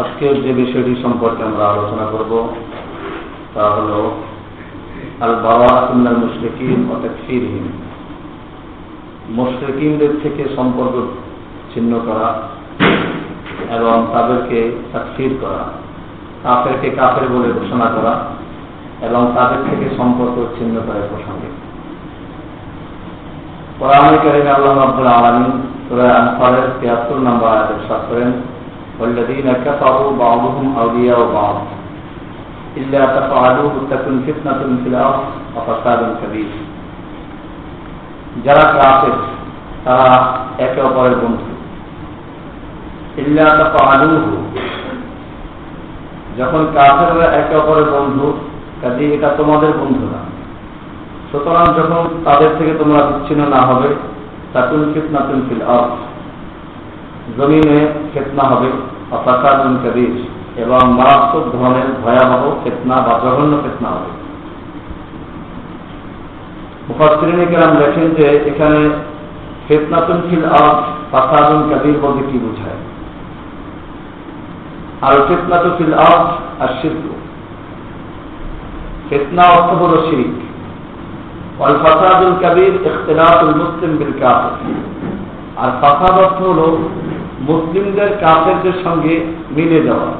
আজকের যে বিষয়টি সম্পর্কে আমরা আলোচনা করব, তা হল আল বাবা সুন্নাল মুশরিকিন ও তাকফিরহীন মুশরিকিনদের থেকে সম্পর্ক ছিন্ন করা এবং তাদেরকে তাকফির করা, কাফেরকে কাফের বলে ঘোষণা করা এবং তাদের থেকে সম্পর্ক ছিন্ন করার প্রসঙ্গে। কারিমে আল্লাহ আব্দুল আলমিন সুরায় আনফারের তিয়াত্তর নম্বর আয়াতের সাত করেন والذين كفروا بعضهم أولياء بعض إلا تفعلوه تكن فتنة في الأرض وفساد كبير যারা কাফের তারা একে অপরের বন্ধু ইল্লা তাফআলুহু যখন কাফেররা একে অপরের বন্ধু কাজে এটা তোমাদের বন্ধু না সুতরাং যখন তাদের থেকে তোমরা বিচ্ছিন্ন না হবে তাকুন ফিতনাতুন ফিল আরদ জমিনে ফেতনা হবে অফাকাদুন কবির এবং মারাত্মক ধরনের ভয়াবহ ফেতনা বা জঘন্য ফেতনা হবে মুফাসরিনেকেরাম লেখেন যে এখানে ফেতনাতুন ফিল আরদ ফাসাদুন কবির বলতে কি বোঝায় আর ফেতনাতু ফিল আরদ আর শিল্প ফেতনা অর্থ হল শিরিক والفساد الكبير اختلاف المسلم بالكافر আর ফাসাদ অর্থ হল মুসলিমদের কাফেরদের সঙ্গে মিলে যাওয়া।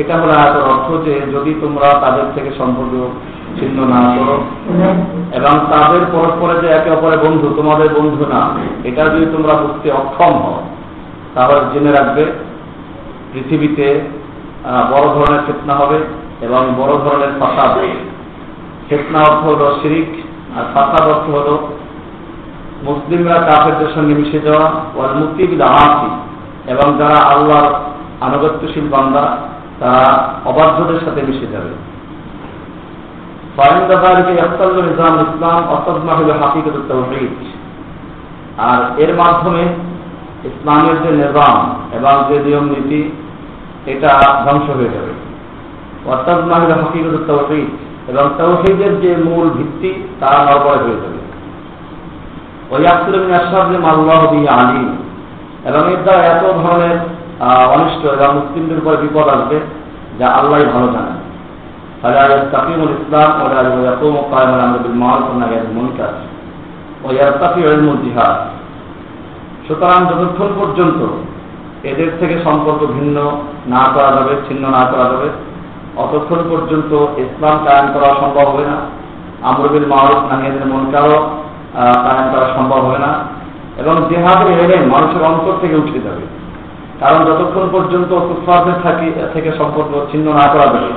এটা হলো আয়াতের অর্থ যে যদি তোমরা তাদের থেকে সম্পর্ক ছিন্ন না করো এবং তাদের পরস্পরে যে একে অপরের বন্ধু, তোমাদের বন্ধু না, এটা যদি তোমরা বুঝতে অক্ষম হও, তাহলে জেনে রাখবে পৃথিবীতে বড় ধরনের ফেতনা হবে এবং বড় ধরনের ফাসাদ হবে। ফেতনা অর্থ হল শিরিক, আর ফাসাদ অর্থ হল মুসলিমরা কাফেরদের সঙ্গে মিশে যাওয়া, ওয়াল মুক্তিবিল আহাসি এবং যারা আল্লাহর আনুগত্যশীল বান্দা, তারা অবাধ্যদের সাথে মিশে যাবে। ইসলাম অসদমা হল হাফিজত তৌহিদ আর এর মাধ্যমে ইসলামের যে নিজাম এবং যে নিয়ম নীতি, এটা ধ্বংস হয়ে যাবে। অসদমা হল হাফিজত তৌহিদ এবং তৌহিদের যে মূল ভিত্তি তা নবয় হয়ে যাবে। আলিম। এবং এর দ্বারা এত ধরনের অনিষ্ট এবং মুসলিমদের উপরে বিপদ আসবে যা আল্লাহ ভালো জানেন। তাকিমুল ইসলাম জিহাদ। সুতরাং যতক্ষণ পর্যন্ত এদের থেকে সম্পর্ক ভিন্ন না করা যাবে, ছিন্ন না করা যাবে, অতক্ষণ পর্যন্ত ইসলাম কায়ন করা সম্ভব হবে না। আমরবিল মারুফ নাহিয়াদের মনকারও কায়ন করা সম্ভব হবে না। এবং জেহাদের এলে মানুষের অন্তর থেকে উঠে যাবে। কারণ যতক্ষণ পর্যন্ত কুফারদের থাকি, থেকে সম্পর্ক ছিন্ন না করা যাবে,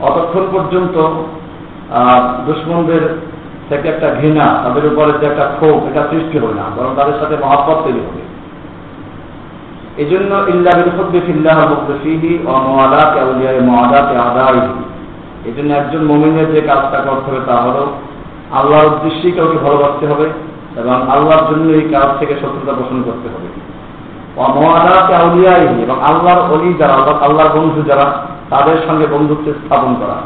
অতক্ষণ পর্যন্ত দুশ্মনদের থেকে একটা ঘৃণা, তাদের উপরে যে একটা ক্ষোভ, এটা সৃষ্টি হবে না, বরং তাদের সাথে মহাপত তৈরি হবে। এই জন্য ইল্লা বিলফদ্দি ফিল্লাহ মুখফিহি ও মোয়াদাত আউলিয়ায় মোয়াদাত আদাই এই জন্য একজন মমিনের যে কাজটা করতে হবে তা হলো আল্লাহর উদ্দেশ্যেই কাউকে ভালোবাসতে হবে এবং আল্লাহর জন্য এই কাজ থেকে শত্রুতা পোষণ করতে হবে। আউলিয়াই এবং আল্লাহর অলি যারা অর্থাৎ আল্লাহর বন্ধু যারা, তাদের সঙ্গে বন্ধুত্ব স্থাপন করা।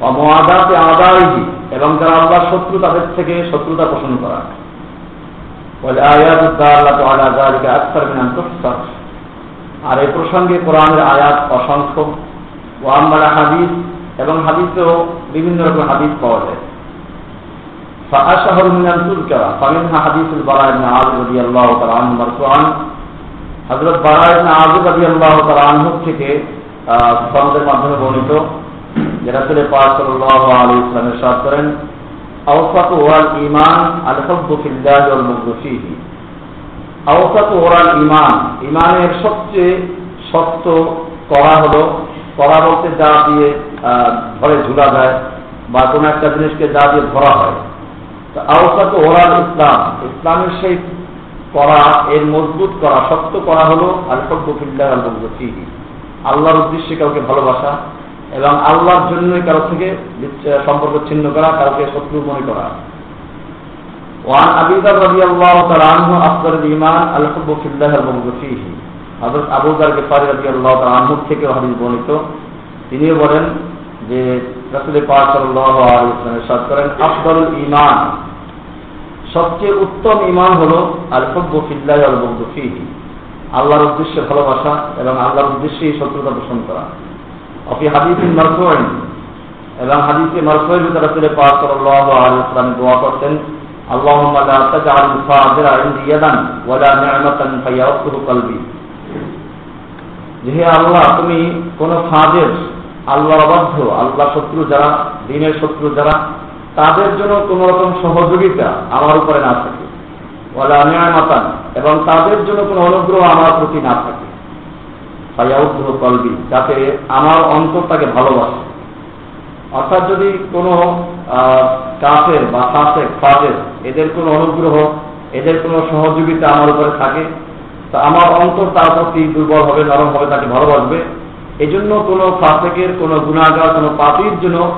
অমহাদাতে আদায়হি এবং যারা আল্লাহর শত্রু, তাদের থেকে শত্রুতা পোষণ করা। আর এই প্রসঙ্গে কোরআনের আয়াত অসংখ্য। ও আমরা হাদিস এবং হাদিসেও বিভিন্ন রকম হাদিস পাওয়া যায়। فأشهر من أن تذكر فمنها حديث البراء بن عازب رضي الله تعالى عنه مرفوعا হযরত বারা ইবনে আযিব রাদিয়াল্লাহু তাআলা আনহু থেকে সনদের মাধ্যমে বর্ণিত যে রাসূল পাক সাল্লাল্লাহু আলাইহি ওয়াসাল্লাম ইরশাদ করেন আওসাত ওয়াল ঈমান আল হুব্বু ফিল্লাহি ওয়াল বুগদু ফীহি আওসাত ওয়াল ঈমান ঈমানের সবচেয়ে শক্ত করা হলো করা বলতে যা দিয়ে ধরে ঝুলা যায় বা কোনো একটা জিনিসকে যা দিয়ে ধরা হয় ওরাল ইসলাম। ইসলামের সেই করা, এর মজবুত করা, শক্ত করা হলো আলফিল্লাহ আল্লাহর উদ্দেশ্যে কাউকে ভালোবাসা এবং আল্লাহর জন্যই কারও থেকে সম্পর্ক ছিন্ন করা, কাউকে শত্রু মনে করা। ওয়ান আবিদার রবি আল্লাহ তালু আফসর ইমান আলহব ফিল্লাহ আবুদার গেফারি রবি আল্লাহ থেকেও হাদিস বর্ণিত। তিনিও বলেন যে রাসুল পাক সাল্লাহ আলিয়ামের সাদ করেন আফদল ইমান সবচেয়ে উত্তম ইমান হল আল হব্বু ফিল্লাহ আল বগদু ফিহি আল্লাহর উদ্দেশ্যে ভালোবাসা এবং আল্লাহর উদ্দেশ্যেই শত্রুতা পোষণ করা অফি হাদিসিন মারফুইন এবং হাদিসে মারফুইন ভিতরে তুলে পাক সাল্লাল্লাহু আলাইহি ওয়াসাল্লাম দোয়া করতেন اللهم لا تجعل الفاضل عندي يدا ولا نعمة فيوقظ قلبي যে আল্লাহ তুমি কোন ফাঁদের আল্লাহর অবাধ্য আল্লাহ শত্রু যারা, দিনের শত্রু যারা, তাদের জন্য কোন রকম সহযোগিতা আমার উপরে না থাকে। বলে ওলা মাতান এবং তাদের জন্য কোন অনুগ্রহ আমার প্রতি না থাকে। ফাইয়াউদ্র কলবি, যাতে আমার অন্তরটাকে ভালোবাসে। অর্থাৎ যদি কোনো কাফের বা ফাসেক ফাদের এদের কোনো অনুগ্রহ, এদের কোনো সহযোগিতা আমার উপরে থাকে, তা আমার অন্তর তার প্রতি দুর্বল হবে, নরম হবে, তাকে ভালোবাসবে এই জন্য কোনো ফাসেকের, কোনো গুণাগার কোনো পাপির জন্য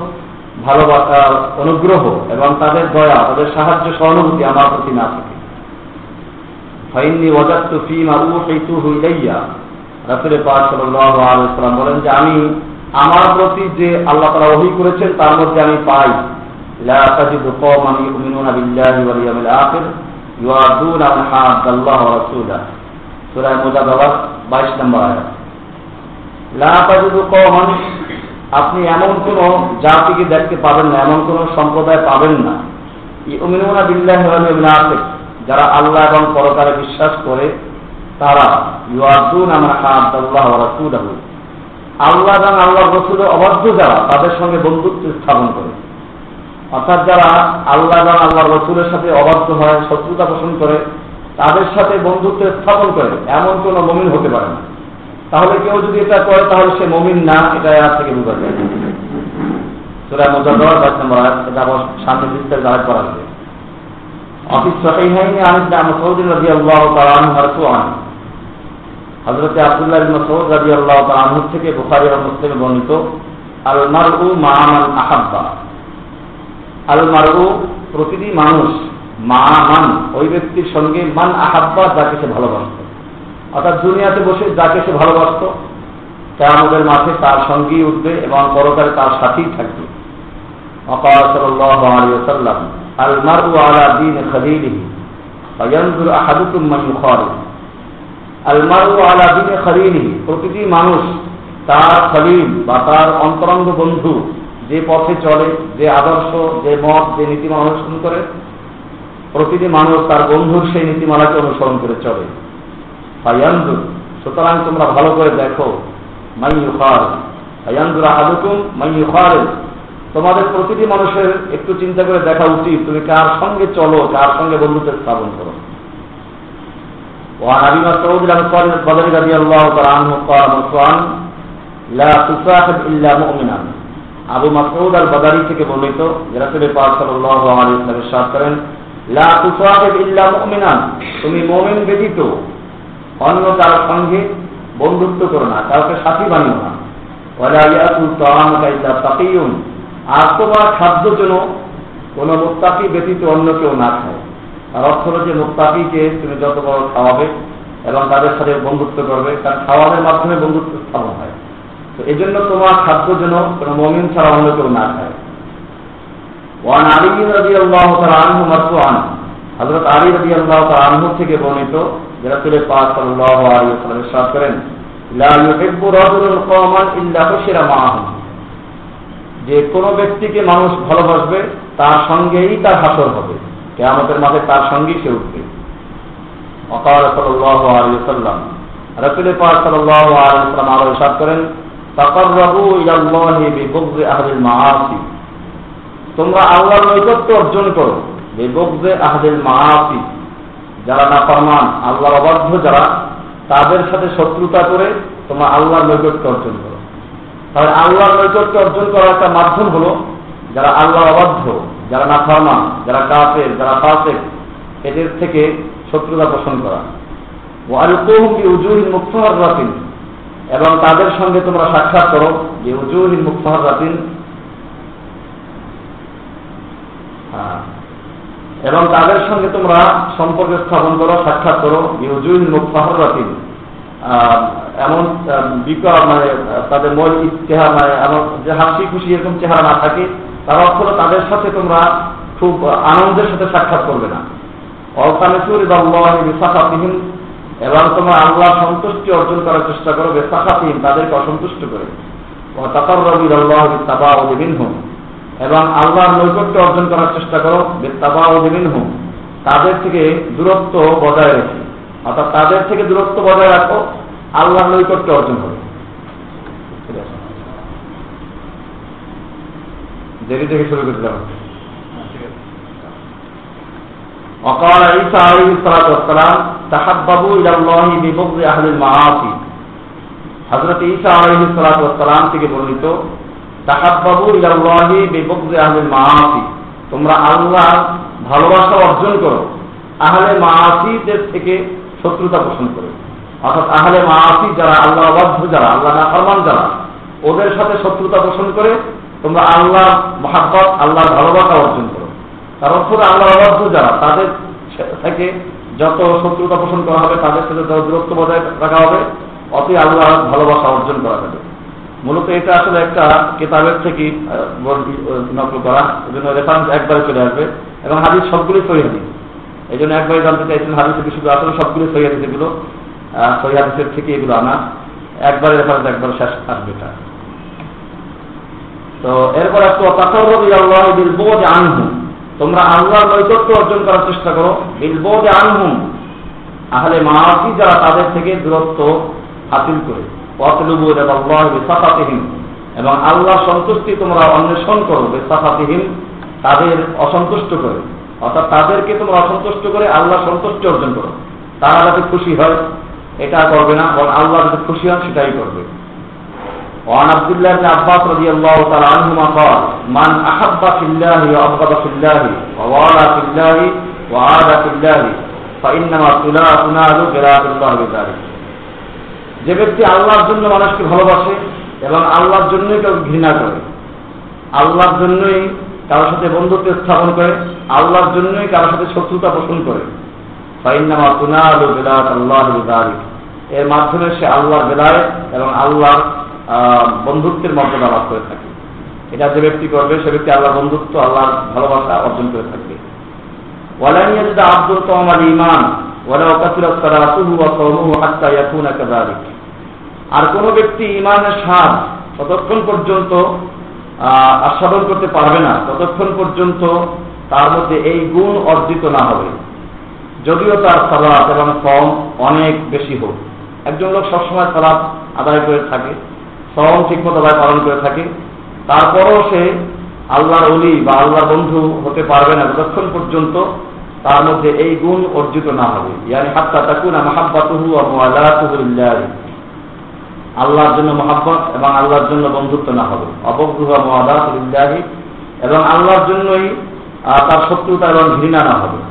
ভালোবাসা অনুগ্রহ এবং তাদের দয়া, তাদের সাহায্য, সহানুভূতি আমার প্রতি না থাকে। সাল্লাল্লাহু আলাইহি ওয়াসাল্লাম বলেন যে, আমি আমার প্রতি যে আল্লাহ তাআলা ওহী করেছেন, তার মধ্যে আমি পাই। 22 নম্বর আয়াত। আপনি এমন কোন জাতিকে দেখতে পাবেন না, এমন কোন সম্প্রদায় পাবেন না। ওয়াল যারা আল্লাহ এবং পরকালে বিশ্বাস করে, তারা ইউআদুন আমরা আল্লাহ আল্লাহ এবং আল্লাহর রসুল অবাধ্য যারা, তাদের সঙ্গে বন্ধুত্ব স্থাপন করে। অর্থাৎ যারা আল্লাহ এবং আল্লাহর রসুলের সাথে অবাধ্য হয়, শত্রুতা পোষণ করে, তাদের সাথে বন্ধুত্ব স্থাপন করে, এমন কোন মমিন হতে পারে না। তাহলে কেউ যদি এটা করে, তাহলে সে মমিন না, এটা এর থেকে বোঝা যায় সুরা মুজাদ্দার পাঁচ নম্বর এটা আবার সামনে বিস্তারিত আয়াত করা হবে অফিস সহিহাইন আনিস মাসউদ রাদিয়াল্লাহু তাআলা আনহু মারফুআন। হযরত আব্দুল্লাহ ইবনে মাসউদ রাদিয়াল্লাহু তাআলা আনহু থেকে বুখারী এবং মুসলিমে বর্ণিত আল মারউ মা'মান আহাব্বা। আল মারউ প্রতিটি মানুষ মা মান ওই ব্যক্তির সঙ্গে মান আহাব্বা যাকে সে ভালোবাসত অর্থাৎ দুনিয়াতে বসে যাকে সে ভালোবাসত তা আমাদের মাঠে তার সঙ্গেই উঠবে এবং পরকালে তার সাথেই থাকবে। সাল্লাল্লাহু আল আলা ইউখালিল আল প্রতিটি মানুষ তার খলিল বা তার অন্তরঙ্গ বন্ধু যে পথে চলে, যে আদর্শ, যে মত, যে নীতিমালা অনুসরণ করে, প্রতিটি মানুষ তার বন্ধুর সেই নীতিমালাকে অনুসরণ করে চলে। ফায়ানজুর সুতরাং তোমরা ভালো করে দেখো মাই ইউখাল ফায়ানজুর আহাদুকুম মাই ইউখালিল তোমাদের প্রতিটি মানুষের একটু চিন্তা করে দেখা উচিত তুমি কার সঙ্গে চলো কার সঙ্গে বন্ধুত্ব স্থাপন করো وعن ابي مسعود الانصاري البدري رضي الله تعالى عنه قال مرفوعا لا تصاحب الا مؤمنا আবু মাসউদ আল বাদারি থেকে বর্ণিত যে রাসূল পাক সাল্লাল্লাহু আলাইহি ওয়াসাল্লাম ইরশাদ করেন লা তুসাহিব ইল্লা মুমিনান তুমি মুমিন ব্যতীত অন্য কার সঙ্গে বন্ধুত্ব করো না, কাউকে সাথী বানিও না। আর তোমার খাদ্য যেন কোন মুক্তাকি ব্যতীত অন্য কেউ না খায়। তার অর্থ হলো যে মুক্তাকিকে তুমি যত বড় খাওয়াবে এবং তাদের সাথে বন্ধুত্ব করবে, তার খাওয়ানোর মাধ্যমে বন্ধুত্ব স্থাপন হয়। তো এই জন্য তোমার খাদ্য যেন কোন মমিন ছাড়া অন্য কেউ না খায়। ওয়ান আলী রবি আল্লাহ আনহু মারফুআন। হযরত আলী রবি আল্লাহ আনহু থেকে বর্ণিত রাসূল পাক ইরশাদ করেন যে কোনো ব্যক্তিকে মানুষ ভালোবাসবে, তার সঙ্গেই তার হাসর হবে। কেয়ামতের মাঠে তার সঙ্গেই সে উঠবে। ওয়াসাল্লাম পাক আরও ইরশাদ করেন তোমরা আল্লাহর নৈকট্য অর্জন করো, বিবগযি আহলিল মাআসি। যারা নাফরমান, আল্লাহর অবাধ্য যারা, তাদের সাথে শত্রুতা করে তোমরা আল্লাহর নৈকট্য অর্জন করো। তাহলে আল্লাহর নৈকট্য অর্জন করার একটা মাধ্যম হলো যারা আল্লাহ অবাধ্য, যারা নাফরমান, যারা কাফের, যারা ফাসেক, এদের থেকে শত্রুতা পোষণ করা। ওয়ালকুহুম বিউজুহিল মুক্তাহারাতিন এবং তাদের সঙ্গে তোমরা সাক্ষাৎ করো যে উজুহিল মুক্তাহারাতিন এবং তাদের সঙ্গে তোমরা সম্পর্ক স্থাপন করো, সাক্ষাৎ করো। ইউজুহিল মুক্তাহারাতিন এমন বিকার মানে তাদের মন চেহারা মানে এমন যে হাসি খুশি এরকম চেহারা না থাকে, তার অর্থ তাদের সাথে তোমরা খুব আনন্দের সাথে সাক্ষাৎ করবে না। অল্পানেসুর বিসাফাতিহীন এবং তোমরা আল্লাহ সন্তুষ্টি অর্জন করার চেষ্টা করো বেসাফাতিম তাদেরকে অসন্তুষ্ট করে। তাতার রবি আল্লাহ তাবা ও এবং আল্লাহর নৈকট্য অর্জন করার চেষ্টা করো বেতাবা ও হুম তাদের থেকে দূরত্ব বজায় রেখে অর্থাৎ তাদের থেকে দূরত্ব বজায় রাখো আল্লাহর নৈকট্য অর্জন হবে দেরি থেকে শুরু করতে হবে وقال عيسى عليه الصلاة والسلام تحببوا إلى الله ببغض أهل المعاصي হজরত ঈসা আলহ সালাতাম থেকে বর্ণিত তাহাব্বাবু ইলাল্লাহি বিবগদি আহলিল মাআসি। তোমরা আল্লাহ ভালোবাসা অর্জন করো, আহলে মাআসিদের থেকে শত্রুতা পোষণ করে। অর্থাৎ আহলে মাআসি যারা আল্লাহ অবাধ্য যারা, আল্লাহ নাফরমান যারা, ওদের সাথে শত্রুতা পোষণ করে তোমরা আল্লাহ মহাব্বত, আল্লাহর ভালোবাসা অর্জন করো। তার অর্থ আল্লাহ অবাধ্য যারা, তাদের থেকে যত শত্রুতা পোষণ করা হবে, তাদের সাথে দূরত্ব বজায় রাখা হবে অতি আল্লাহ ভালোবাসা অর্জন করা যাবে। মূলত এটা আসলে একটা কেতাবের থেকে নকল করা। এই জন্য রেফারেন্স একবারে চলে আসবে। এবং হাদিস সবগুলি সহি এই জন্য একবারে জানতে চাইছেন হাদিস থেকে শুধু আসলে সবগুলি সহি হাদিস এগুলো। থেকে এগুলো আনা। একবারে রেফারেন্স একবার শেষ আসবে এটা। তো এরপর একটু বিলবোধ আনহু। তোমরা আল্লাহর নৈকট্য অর্জন করার চেষ্টা করো। বিলবোধ আনহুম। আহলে মাহাসি যারা তাদের থেকে দূরত্ব হাসিল করে। এবং আল্লাহ সন্তুষ্টি তোমরা অন্বেষণ করো বেসাফাতিহীন তাদের অসন্তুষ্ট করে অর্থাৎ তাদেরকে তোমরা অসন্তুষ্ট করে আল্লাহ সন্তুষ্টি অর্জন করো তারা যাতে খুশি হয় এটা করবে না বরং আল্লাহ যাতে খুশি হন সেটাই করবে وعن عبد الله بن عباس رضي الله تعالى عنهما قال من أحب في الله وأبغض في الله ووالى في الله وعاد في الله فإنما تنال جلال الله بذلك যে ব্যক্তি আল্লাহর জন্য মানুষকে ভালোবাসে এবং আল্লাহর জন্যই কেউ ঘৃণা করে, আল্লাহর জন্যই কারোর সাথে বন্ধুত্ব স্থাপন করে, আল্লাহর জন্যই কারোর সাথে শত্রুতা পোষণ করে। আল্লাহ এর মাধ্যমে সে আল্লাহর বেলায় এবং আল্লাহর বন্ধুত্বের মর্যাদা লাভ করে থাকে। এটা যে ব্যক্তি করবে, সে ব্যক্তি আল্লাহ বন্ধুত্ব, আল্লাহর ভালোবাসা অর্জন করে থাকবে। ওয়ালাইয়াজদা আব্দুল তোমার ইমান ওয়ালা কাসিরাত সালাতুহু ওয়া সাওমুহু হাত্তা ইয়াকুনা কাযালিক। আর কোন ব্যক্তি ইমানের স্বাদ ততক্ষণ পর্যন্ত আস্বাদন করতে পারবে না, ততক্ষণ পর্যন্ত তার মধ্যে এই গুণ অর্জিত না হবে। যদিও তার সালাত এবং ফম অনেক বেশি হোক। একজন লোক সবসময় সালাত আদায় করে থাকে ফম ঠিকমতো আদায় পালন করে থাকে। তারপরও সে আল্লাহর অলি বা আল্লাহর বন্ধু হতে পারবে না, যতক্ষণ পর্যন্ত তার মধ্যে এই গুণ অর্জিত না হবে। ইয়ানি হাত্তা তাকুনা মাহাব্বাতুহু মুআলাতুহু লিল্লাহ। আল্লাহর জন্য মহাব্বত এবং আল্লাহর জন্য বন্ধুত্ব না হবে। অবগ্রহ মহাদাহি এবং আল্লাহর জন্যই তার শত্রুতা এবং ঘৃণা না হবে।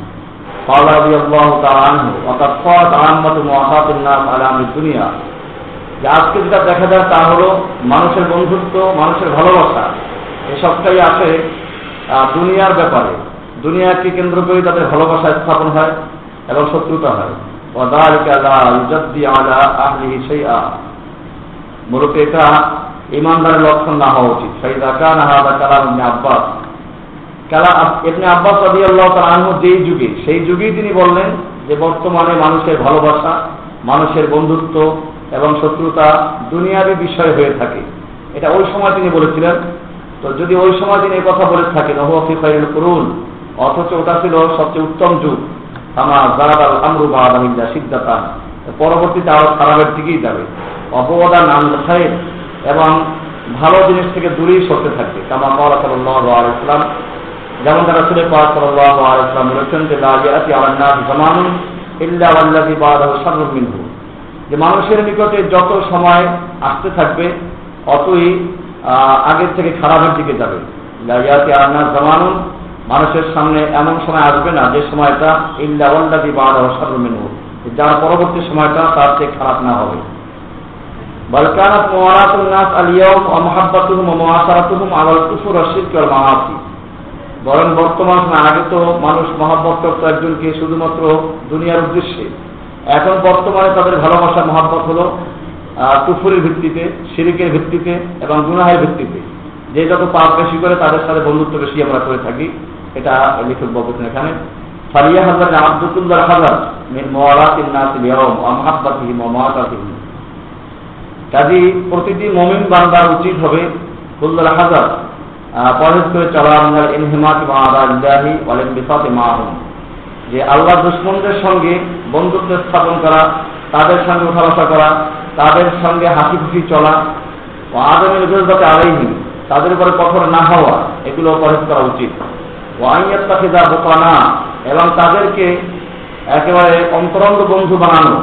আজকে যেটা দেখা যায় তা হলো মানুষের বন্ধুত্ব, মানুষের ভালোবাসা। এসবটাই আসে দুনিয়ার ব্যাপারে। দুনিয়াকে কেন্দ্র করে তাদের ভালোবাসা স্থাপন হয় এবং শত্রুতা হয়। মূলত এটা ইমানদারের লক্ষণ না হওয়া উচিত। সাইদা কান হাদা কালাম ইবনে আব্বাস। কালা ইবনে আব্বাস রাদিয়াল্লাহু তাআলা আনহু যেই যুগে, সেই যুগেই তিনি বললেন যে বর্তমানে মানুষের ভালোবাসা, মানুষের বন্ধুত্ব এবং শত্রুতা দুনিয়াবি বিষয় হয়ে থাকে। এটা ওই সময় তিনি বলেছিলেন। তো যদি ওই সময় তিনি কথা বলে থাকেন ওহফি ফাইল করুন, অথচ ওটা ছিল সবচেয়ে উত্তম যুগ। আমার জারাদ আমরু বাহাদা সিদ্ধাতা পরবর্তীতে আরও খারাপের দিকেই যাবে। অপবাদান আনসাইড এবং ভালো জিনিস থেকে দূরেই সরতে থাকবে কামা কওয়া সাল্লাম যেমন তারা সুরে পাওয়া সাল্লাম বলেছেন যে লাজিয়াতি আলান্না জামানুন ইল্লা আল্লাহি বাদাহু শাররুম মিনহু। যে মানুষের নিকটে যত সময় আসতে থাকবে, অতই আগের থেকে খারাপের দিকে যাবে। লাজিয়াতি আলান্না জামানুন মানুষের সামনে এমন সময় আসবে না যে সময়টা ইল্লা আল্লাহি বাদাহু মিনহু। যার পরবর্তী সময়টা তার চেয়ে খারাপ না হবে। বলকানাত মোয়ারাতুল নাস আলিয়াউম অমহাব্বাতুহুম মোয়াসারাতুহুম কুফুর ওয়াল মাআসি। বরং বর্তমান আগে তো মানুষ মহাব্বত করত একজনকে শুধুমাত্র দুনিয়ার উদ্দেশ্যে। এখন বর্তমানে তাদের ভালোবাসা, মহাব্বত হলো কুফুরের ভিত্তিতে, শিরিকের ভিত্তিতে এবং গুনাহের ভিত্তিতে। যে যত পাপ বেশি করে তাদের সাথে বন্ধুত্ব বেশি আমরা করে থাকি। এটা লিখক বলছেন এখানে। فليحذر عبد كل الحذر من موالات الناس اليوم ومحبتهم ومواتهم কাজী প্রতিটি মমিন বান্দার উচিত হবে কুল্লাল হাজার পরহেজ করে চলা আমাদের ইনহিমাত মাহি ওয়ালেন বিফাতে মাহুম যে আল্লাহ দুশ্মনদের সঙ্গে বন্ধুত্ব স্থাপন করা তাদের সঙ্গে উঠা করা তাদের সঙ্গে হাসি খুশি চলা ও আদমের বিরোধতে আড়াইহীন তাদের উপরে কঠোর না হওয়া এগুলো পরহেজ করা উচিত ও আইয়াত্তাফিদা বোকানা এবং তাদেরকে একেবারে অন্তরঙ্গ বন্ধু বানানো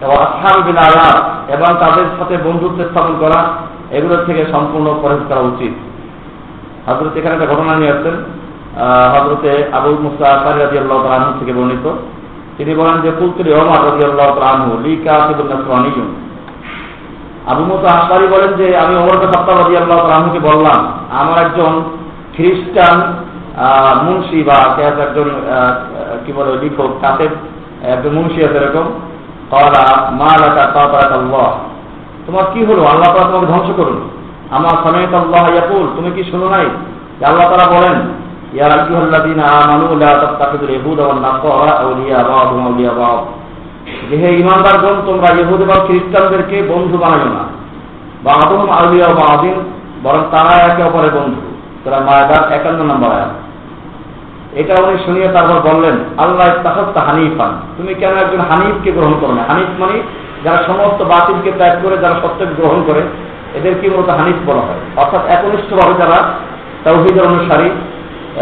এবং আসাম বিন আয়াত এবং তাদের সাথে বন্ধুত্ব স্থাপন করা এগুলোর থেকে সম্পূর্ণ পরহেজ করা উচিত। হজরত এখানে একটা ঘটনা নিয়ে আসছেন। হজরতে আবু মুসা থেকে বর্ণিত। তিনি বলেন যে, কুলতুলি ওমর রাজি আল্লাহ তালু লি কাসিবুল আবু মুসা আকারি বলেন যে, আমি ওমরকে সপ্তাহ রাজি আল্লাহ বললাম, আমার একজন খ্রিস্টান মুন্সি বা একজন কি বলে, লিখক কাতের একজন মুন্সি আছে এরকম। তোমার কি হলো? আল্লাহ তালা তোমাকে ধ্বংস করুন। আমার সমেত আল্লাহ ইয়াকুল, তুমি কি শুনো নাই? আল্লাহ তারা বলেন, ইয়া আইয়ুহাল্লাযীনা আমানু লা তাত্তাখিযুল ইয়াহুদা আউলিয়া বা'দুহুম আউলিয়া বা'দ যে হে ঈমানদারগণ, তোমরা ইহুদ এবং খ্রিস্টানদেরকে বন্ধু বানাইও না। বা'দুহুম আউলিয়া বা'দিন, বরং তারা একে অপরের বন্ধু। তারা মায়দার একান্ন নম্বর আয়াত। এটা উনি শুনিয়ে তারপর বললেন, আল্লাহ তাহত্তা হানিফান। তুমি কেন একজন হানিফকে গ্রহণ করো না? হানিফ মানে যারা সমস্ত বাতিলকে ত্যাগ করে, যারা সত্যকে গ্রহণ করে এদের কি মূলত হানিফ বলা হয়। অর্থাৎ একনিষ্ঠভাবে যারা তৌহিদের অনুসারী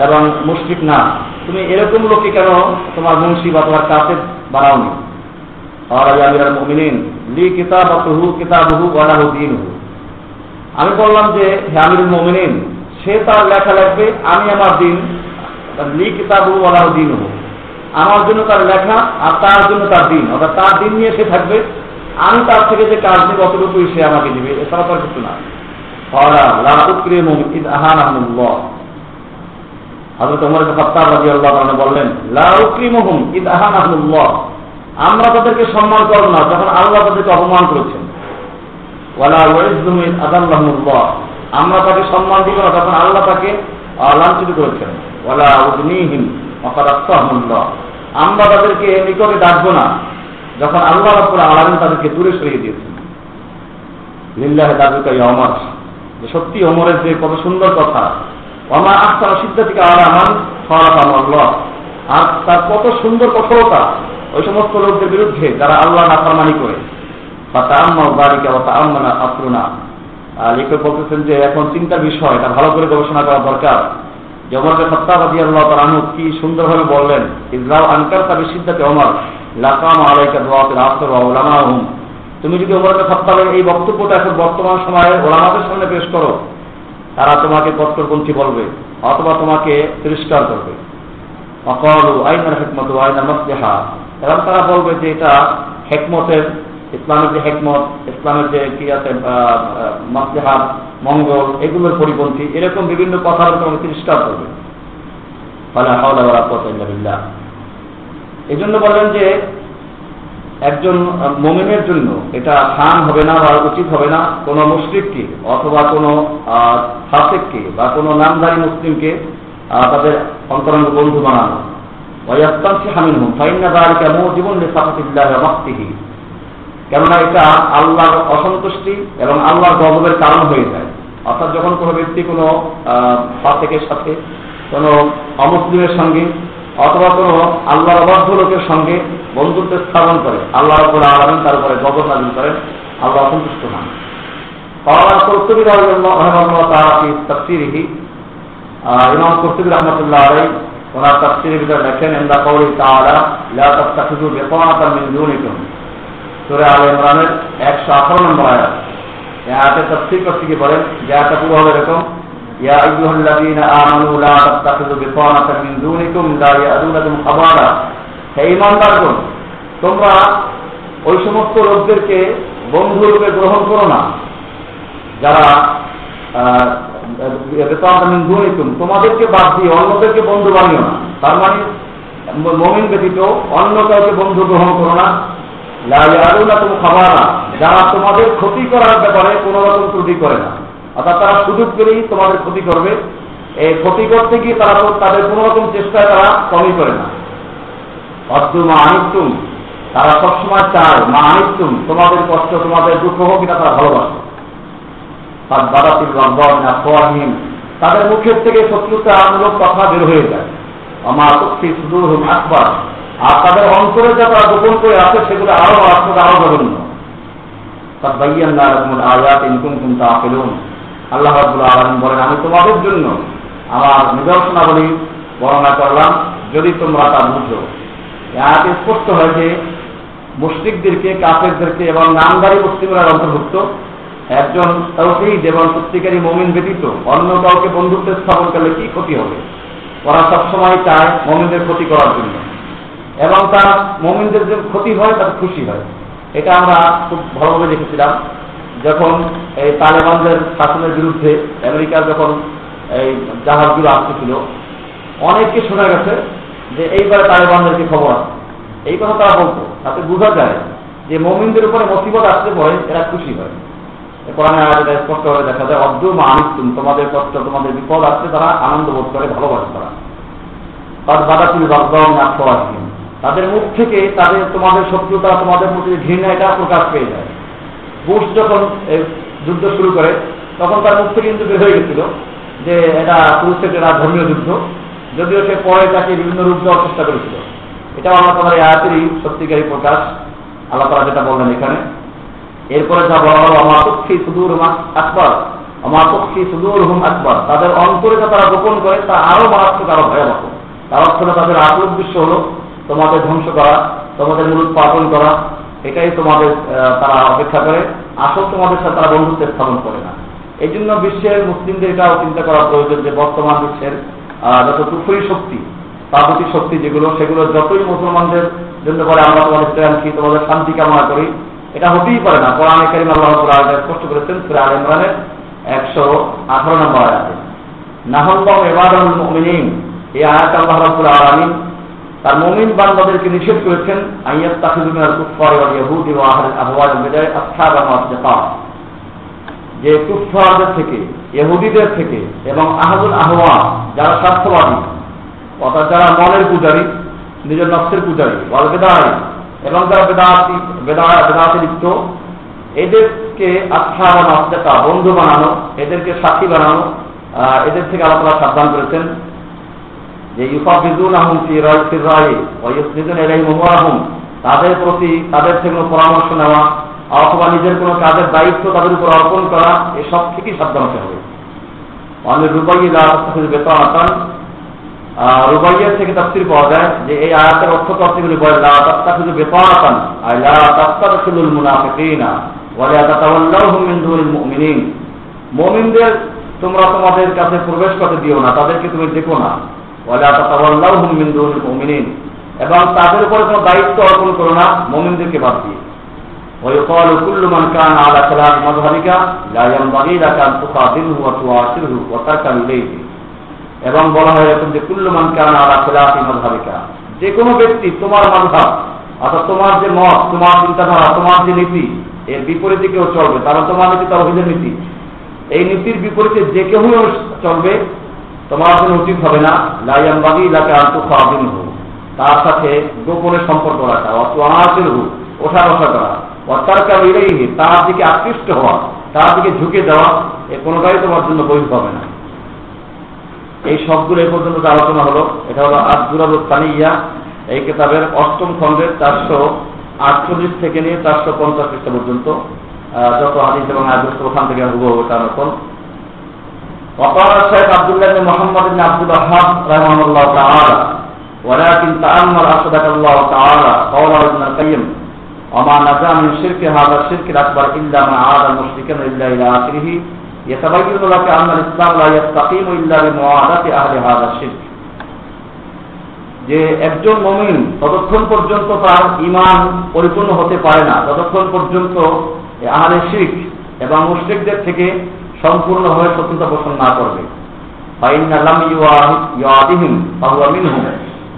এবং মুশরিক না, তুমি এরকম লোককে কেন তোমার মুন্সি বা তোমার কাছে বানাওনি? আমি বললাম যে, হে আমিরুল মুমিনিন সে তার লেখা লাগবে, আমি আমার দিন লি কিতাবহু ওয়ালাহু দিনহু আমার জন্য তার লেখা আর তার জন্য তার দিন, অর্থাৎ তার দিন নিয়ে সে থাকবে, আমি তার থেকে যে কাজ নিব অতটুকুই সে আমাকে দিবে এছাড়া তার কিছু না। বললেন আমরা তাদেরকে সম্মান করব না, যখন আল্লাহ তাদেরকে অপমান করেছেন। আমরা তাকে সম্মান দিব না, তখন আল্লাহ তাকে লাঞ্ছিত করেছেন। ওয়ালা উদনিহিম অকাদাত্তাহমুল্লাহ আমরা তাদেরকে নিকটে ডাকবো না, যখন আল্লাহ রব্বুল আলমিন তাদেরকে দূরে সরিয়ে দিয়েছেন। লিল্লাহ দাদুকা অমর যে সত্যি অমরের যে কত সুন্দর কথা। অমা আস্তার সিদ্ধ থেকে আলামান আল্লাহ। আর তার কত সুন্দর কঠোরতা, ওই সমস্ত লোকদের বিরুদ্ধে যারা আল্লাহ নাফরমানি করে। বা তা আম্মা বাড়িকে বা তা আম্মা না লেখক বলতেছেন যে এখন চিন্তার বিষয়, এটা ভালো করে গবেষণা করা দরকার। জবরকে সত্তাবাদী আল্লাহ তালু কি সুন্দরভাবে বললেন ইসলাম আনকার তাবে সিদ্ধাতে অমর লাকাম আলাইকা দোয়াতের আসর ওলামাহুম তুমি যদি ওমরকে সত্তাবের এই বক্তব্যটা এখন বর্তমান সময়ে ওলামাদের সামনে পেশ করো, তারা তোমাকে কট্টরপন্থী বলবে, অথবা তোমাকে তিরস্কার করবে। অকলু আইনার হেকমত আইনার মসলেহা? এবং তারা বলবে যে এটা হেকমতের ইসলামের যে হেকমত, ইসলামের যে কি আছে মসলেহাত মঙ্গল, এগুলোর পরিপন্থী, এরকম বিভিন্ন কথা তোমাকে তিরস্কার করবে। ফলে হাওলা বলা এই জন্য বললেন যে, একজন মোমেনের জন্য এটা খান হবে না বা উচিত হবে না কোন মুসলিমকে অথবা কোন ফাসেককে বা কোন নামধারী মুসলিমকে তাদের অন্তরঙ্গ বন্ধু বানানো। হামিন হুম ফাইন্না দারিকা মো জীবন লেসাফাতিল্লাহ মাক্তিহি। কেননা এটা আল্লাহর অসন্তুষ্টি এবং আল্লাহর গজবের কারণ হয়ে যায়। অর্থাৎ যখন কোনো ব্যক্তি কোনো ফাসেকের সাথে, কোনো অমুসলিমের সঙ্গে অথবা কোনো আল্লাহ অবাধ্য লোকের সঙ্গে বন্ধুত্ব স্থাপন করে, আল্লাহ রব্বুল আলমিন তার উপরে গজব নাজিল করেন, আল্লাহ অসন্তুষ্ট হন। পাওয়ার কর্তবী তাফসিরিহি ইমাম কর্তবী রহমতুল্লাহ আলাই ওনার তাফসিরের ভিতরে লেখেন এন্দা কৌরি তাআলা, লা তাত্তাখিযু বিতানাতাম মিন দুনিকুম। সূরা আলে ইমরানের 118 নম্বর আয়াত এই আয়াতে তাফসীর করতে গিয়ে বলেন যে আয়াতটা পুরো হবে এরকম يا أيها الذين آمنوا لا تتخذوا بطانة من دونكم لا يأذونكم خبالا হে ইমানদারগণ তোমরা ওই সমস্ত লোকদেরকে বন্ধু রূপে গ্রহণ করো না যারা তোমাদেরকে বাদ দিয়ে অন্যদেরকে বন্ধু বানিও না তার মানে মমিন ব্যতীত অন্য কাউকে বন্ধু গ্রহণ করো না লাইয়ারুনা তুমি খাবারা যারা তোমাদের ক্ষতি করার ব্যাপারে কোন রকম ত্রুটি করে না। অর্থাৎ তারা সুযোগ পেলেই তোমাদের ক্ষতি করবে। এই ক্ষতি করতে গিয়ে তারা তাদের কোন রকম চেষ্টায় তারা কমই করে না। অদ্দু মা আনিতুম তারা সবসময় চায়, মা আনিতুম তোমাদের কষ্ট, তোমাদের দুঃখ হোক এটা তারা ভালোবাসে। তার বাদাতির রব্বাহিম তাদের মুখের থেকে শত্রুতামূলক কথা বের হয়ে যায়। আমার পক্ষে সুদূর হোক আকবার আর তাদের অন্তরে যা তারা গোপন করে আছে, সেগুলো আরও মারাত্মক আরও জঘন্য। তার বাইয়ান না রকম আয়াত ইনকুম কিন্তু আপেলুন আল্লাহ রাবুল আলম বলেন, আমি তোমাদের জন্য আমার নিদর্শনাবলী বর্ণনা করলাম, যদি তোমরা তা বুঝো। আয়াতে স্পষ্ট হয়েছে মুসলিকদেরকে কাফেরদেরকে এবং নামদারি মুসলিমরা অন্তর্ভুক্ত। একজন তৌহিদ এবং সত্যিকারী মমিন ব্যতীত অন্য কাউকে বন্ধুত্ব স্থাপন করলে কি ক্ষতি হবে? ওরা সবসময় চায় মমিনদের ক্ষতি করার জন্য। এবং তার মমিনদের যে ক্ষতি হয়, তাতে খুশি হয়। এটা আমরা খুব ভালোভাবে দেখেছিলাম। যখন এই তালেবানদের শাসনের বিরুদ্ধে আমেরিকার যখন এই জাহাজগুলো আসতেছিল অনেককে শোনা গেছে যে এইবারে তালেবানদেরকে খবর আছে। এই কথা তারা বলতো। তাতে বোঝা যায় যে মমিনদের উপরে মুসিবত আসতে পরে, এরা খুশি হয়। কোরআনে আয়াতে স্পষ্টভাবে দেখা যায় অদ্য মা তোমাদের কষ্ট, তোমাদের বিপদ আসছে তারা আনন্দ বোধ করে, ভালোবাসে তারা। তার বাদাতুল বাগদাম নাক্ষাহীন তাদের মুখ থেকে তাদের তোমাদের শত্রুতা, তোমাদের প্রতি ঘৃণা এটা প্রকাশ পেয়ে যায়। বুশ যখন যুদ্ধ শুরু করে, তখন তার মুখ থেকে কিন্তু বের হয়ে গেছিল যে এটা একটা ধর্মীয় যুদ্ধ। যদিও সে পরে তাকে বিভিন্ন রূপ দেওয়ার চেষ্টা করেছিল। এটাও আমরা তোমার এই আয়াতেরই সত্যিকারী প্রকাশ। আল্লাহ তারা যেটা বললেন এখানে, এরপরে যা বলা হলো আমার পক্ষী সুদূর আকবর আমার পক্ষী সুদূর হুম আকবর তাদের অন্তরে যা তারা গোপন করে, তা আরও মারাত্মক, আরও ভয়াবহ। তার অর্থ তাদের উদ্দেশ্য হলো তোমাদের ধ্বংস করা, তোমাদের মূল পালন করা, এটাই তোমাদের তারা অপেক্ষা করে। আসল তোমাদের সাথে তারা বন্ধুত্ব স্থাপন করে না। এই জন্য বিশ্বের মুসলিমদের এটাও চিন্তা করা প্রয়োজন যে বর্তমান বিশ্বের যত কুফুরি শক্তি তাপতি শক্তি যেগুলো, সেগুলো যতই মুসলমানদের জন্য করে আমরা তোমাদের শ্রেয়াংশী তোমাদের শান্তি কামনা করি, এটা হতেই পারে না। কোরআন কারিম আল্লাহ স্পষ্ট করেছেন, সুরা আল ইমরানের একশো আঠারো নম্বর আয়াতে। এবাদুল মুমিনিন, এই আয়াত আল্লাহ রাব্বুল আলামিন তার মুমিন বান্দাদেরকে নিষেধ করেছেন, আইয়াত ইয়াহুদি ওয়া আহওয়াল আসহাব যে কুফফারদের থেকে ইহুদিদের থেকে এবং আহদুল আহওয়া যারা স্বার্থবাদী, অর্থাৎ যারা মনের পূজারী, নিজের নকশের পূজারী, ওয়াল বেদায়, এবং যারা বেদাতি বেদাতে লিপ্ত, এদেরকে আস্থা বা নাস্তেকা বন্ধু বানানো, এদেরকে সাক্ষী বানানো এদের থেকে আল্লাহ সাবধান করেছেন। যে ইউফাফিজুন আহম মহুয়াহম তাদের প্রতি তাদের থেকে কোনো পরামর্শ নেওয়া অথবা নিজের কোনো কাজের দায়িত্ব তাদের উপর অর্পণ করা এসব থেকেই সাবধান হতে হবে। অনেক রুবাই বেতন আতান রুবাইয়ের থেকে তাফসির পাওয়া যায় যে এই আয়াতের অর্থ তফসিগুলি বলে লা তাত্তাখিযু বিতানাতান আই লা তাত্তাখিযুল মুনাফিকিনা, ওয়া লা তাতাওয়াল্লাহুম মিন দুনিল মুমিনিন। মুমিনদের তোমরা তোমাদের কাছে প্রবেশ করতে দিও না, তাদেরকে তুমি দেখো না। মিন দুনিল মুমিনিন এবং তাদের উপরে কোনো দায়িত্ব অর্পণ করো না মুমিনদেরকে বাদ দিয়ে ويقال كل من كان على خلاف مذهبك لا ينبغي لك ان تقاتله وتواصله وتركن اليه এবং বলা হয় এরকম যে কুল্লমান কান আলা খেলাফি মধাবিকা যে কোনো ব্যক্তি তোমার মাধাব অর্থাৎ তোমার যে মত তোমার চিন্তাধারা তোমার যে নীতি এর বিপরীতে কেউ চলবে তারা তোমার নীতি তাহিদের নীতি এই নীতির বিপরীতে যে কেউ চলবে তোমার জন্য উচিত হবে না লাইয়াম বাগি এলাকা আন্তঃদিন হোক তার সাথে গোপনে সম্পর্ক রাখা অত আনাচের হোক ওঠা বসা করা অর্থাৎ এলেই তার দিকে আকৃষ্ট হওয়া, তার দিকে ঝুঁকে যাওয়া এ কোনোটাই তোমার জন্য বৈধ হবে না। এই সবগুলো এই পর্যন্ত আলোচনা হলো, এটা হলো আব্দুল তানিয়া, এই কিতাবের অষ্টম খণ্ডের চারশো আটচল্লিশ থেকে নিয়ে চারশো পঞ্চাশ খ্রিস্টা পর্যন্ত যত হাদিস এবং আয়াত ওখান থেকে হুবহু তার নকল। وقال الشيخ عبد الله بن محمد بن عبد الوهاب رحمه الله تعالى ولكن تأمل أرشدك الله تعالى قول ابن القيم وما نجا من شرك هذا الشرك الأكبر إلا ما عاد المشركين إلا إلى آخره يتبين لك أن الإسلام لا يستقيم إلا بمعادة أهل هذا الشرك যে একজন মমিন ততক্ষণ পর্যন্ত তার ইমান পরিপূর্ণ হতে পারে না ততক্ষণ পর্যন্ত আহলে শিখ এবং মুশ্রিকদের থেকে সম্পূর্ণভাবে শত্রুতা পোষণ না করবে।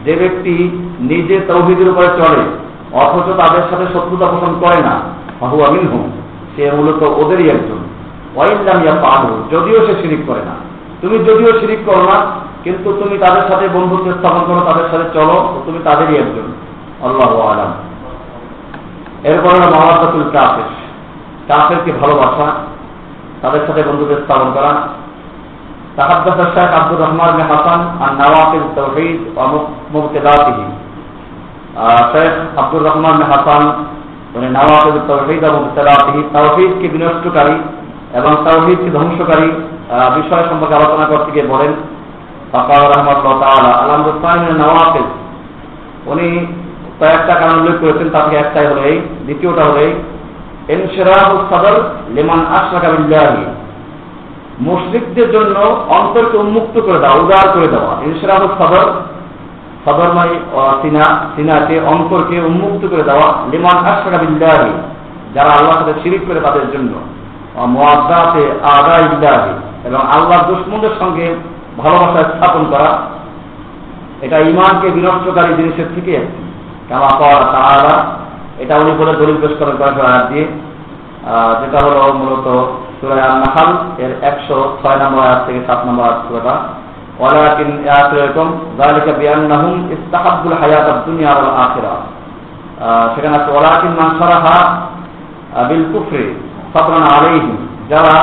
যে ব্যক্তি নিজে তৌহিদের উপরে চলে অথচ তাদের সাথে শত্রুতা পোষণ করে না বাহুয়া মিনহু সে মূলত ওদেরই একজন। ওয়াইল্লামিয়া পাহু যদিও সে শিরিক করে না। তুমি যদিও শিরিক করো না, কিন্তু তুমি তাদের সাথে বন্ধুত্ব স্থাপন করো, তাদের সাথে চলো তুমি তাদেরই একজন। আল্লাহ আলম। এরপর হলো মহাব্বাতুল কাফের। কাফেরকে ভালোবাসা তাদের সাথে বন্ধুকে স্থাপন করা। তাহাদ্দাস শেখ আব্দুর রহমান হাসান আর নওয়াফিল তৌহিদ মুবতেদাতিহি। শেখ আব্দুর রহমান হাসান, উনি নওয়াফিল তৌহিদ এবং মুবতেদাতিহি, তৌহিদকে বিনষ্টকারী এবং তৌহিদকে ধ্বংসকারী বিষয় সম্পর্কে আলোচনা করতে গিয়ে বলেন। ফাকাউর রহমতুল্লাহ তাআলা আলহামদুলিল্লাহ নওয়াফিল। উনি কয়েকটা কারণ উল্লেখ করেছেন, তার একটাই হলো এই। দ্বিতীয়টা হলো এই সদর মুশরিকদের জন্য অন্তরকে উন্মুক্ত করে দেওয়া উদার করে দেওয়া ইনশিরাহু সদর সদরময় সিনা, সিনাকে অন্তরকে উন্মুক্ত করে দেওয়া লিমান আশরাকা বিল্লাহি, যারা আল্লাহর সাথে শিরিক করে তাদের জন্য। মুআদ্দাতে আদা ইল্লাহি এবং আল্লাহর দুশ্মনদের সঙ্গে ভালোবাসা স্থাপন করা। এটা ইমানকে বিনষ্টকারী জিনিসের থেকে একটি। কামা পাওয়া তাআলা এটা উনি করে দলিল পেশ করেন কয়েকশো আয়াত। দিয়ে যেটা হলো মূলত সুরায় আল নাহাল এর একশো ছয় নম্বর আয়াত থেকে সাত নম্বর আয়াত সুরাটা ওয়ালাকিন আয়াত এরকম জালিকা ইস্তাহাবুল হায়াত দুনিয়া আখিরা সেখানে আছে, ওয়ালাকিন মান বিল কুফরি সাতরান আলাইহিম। যারা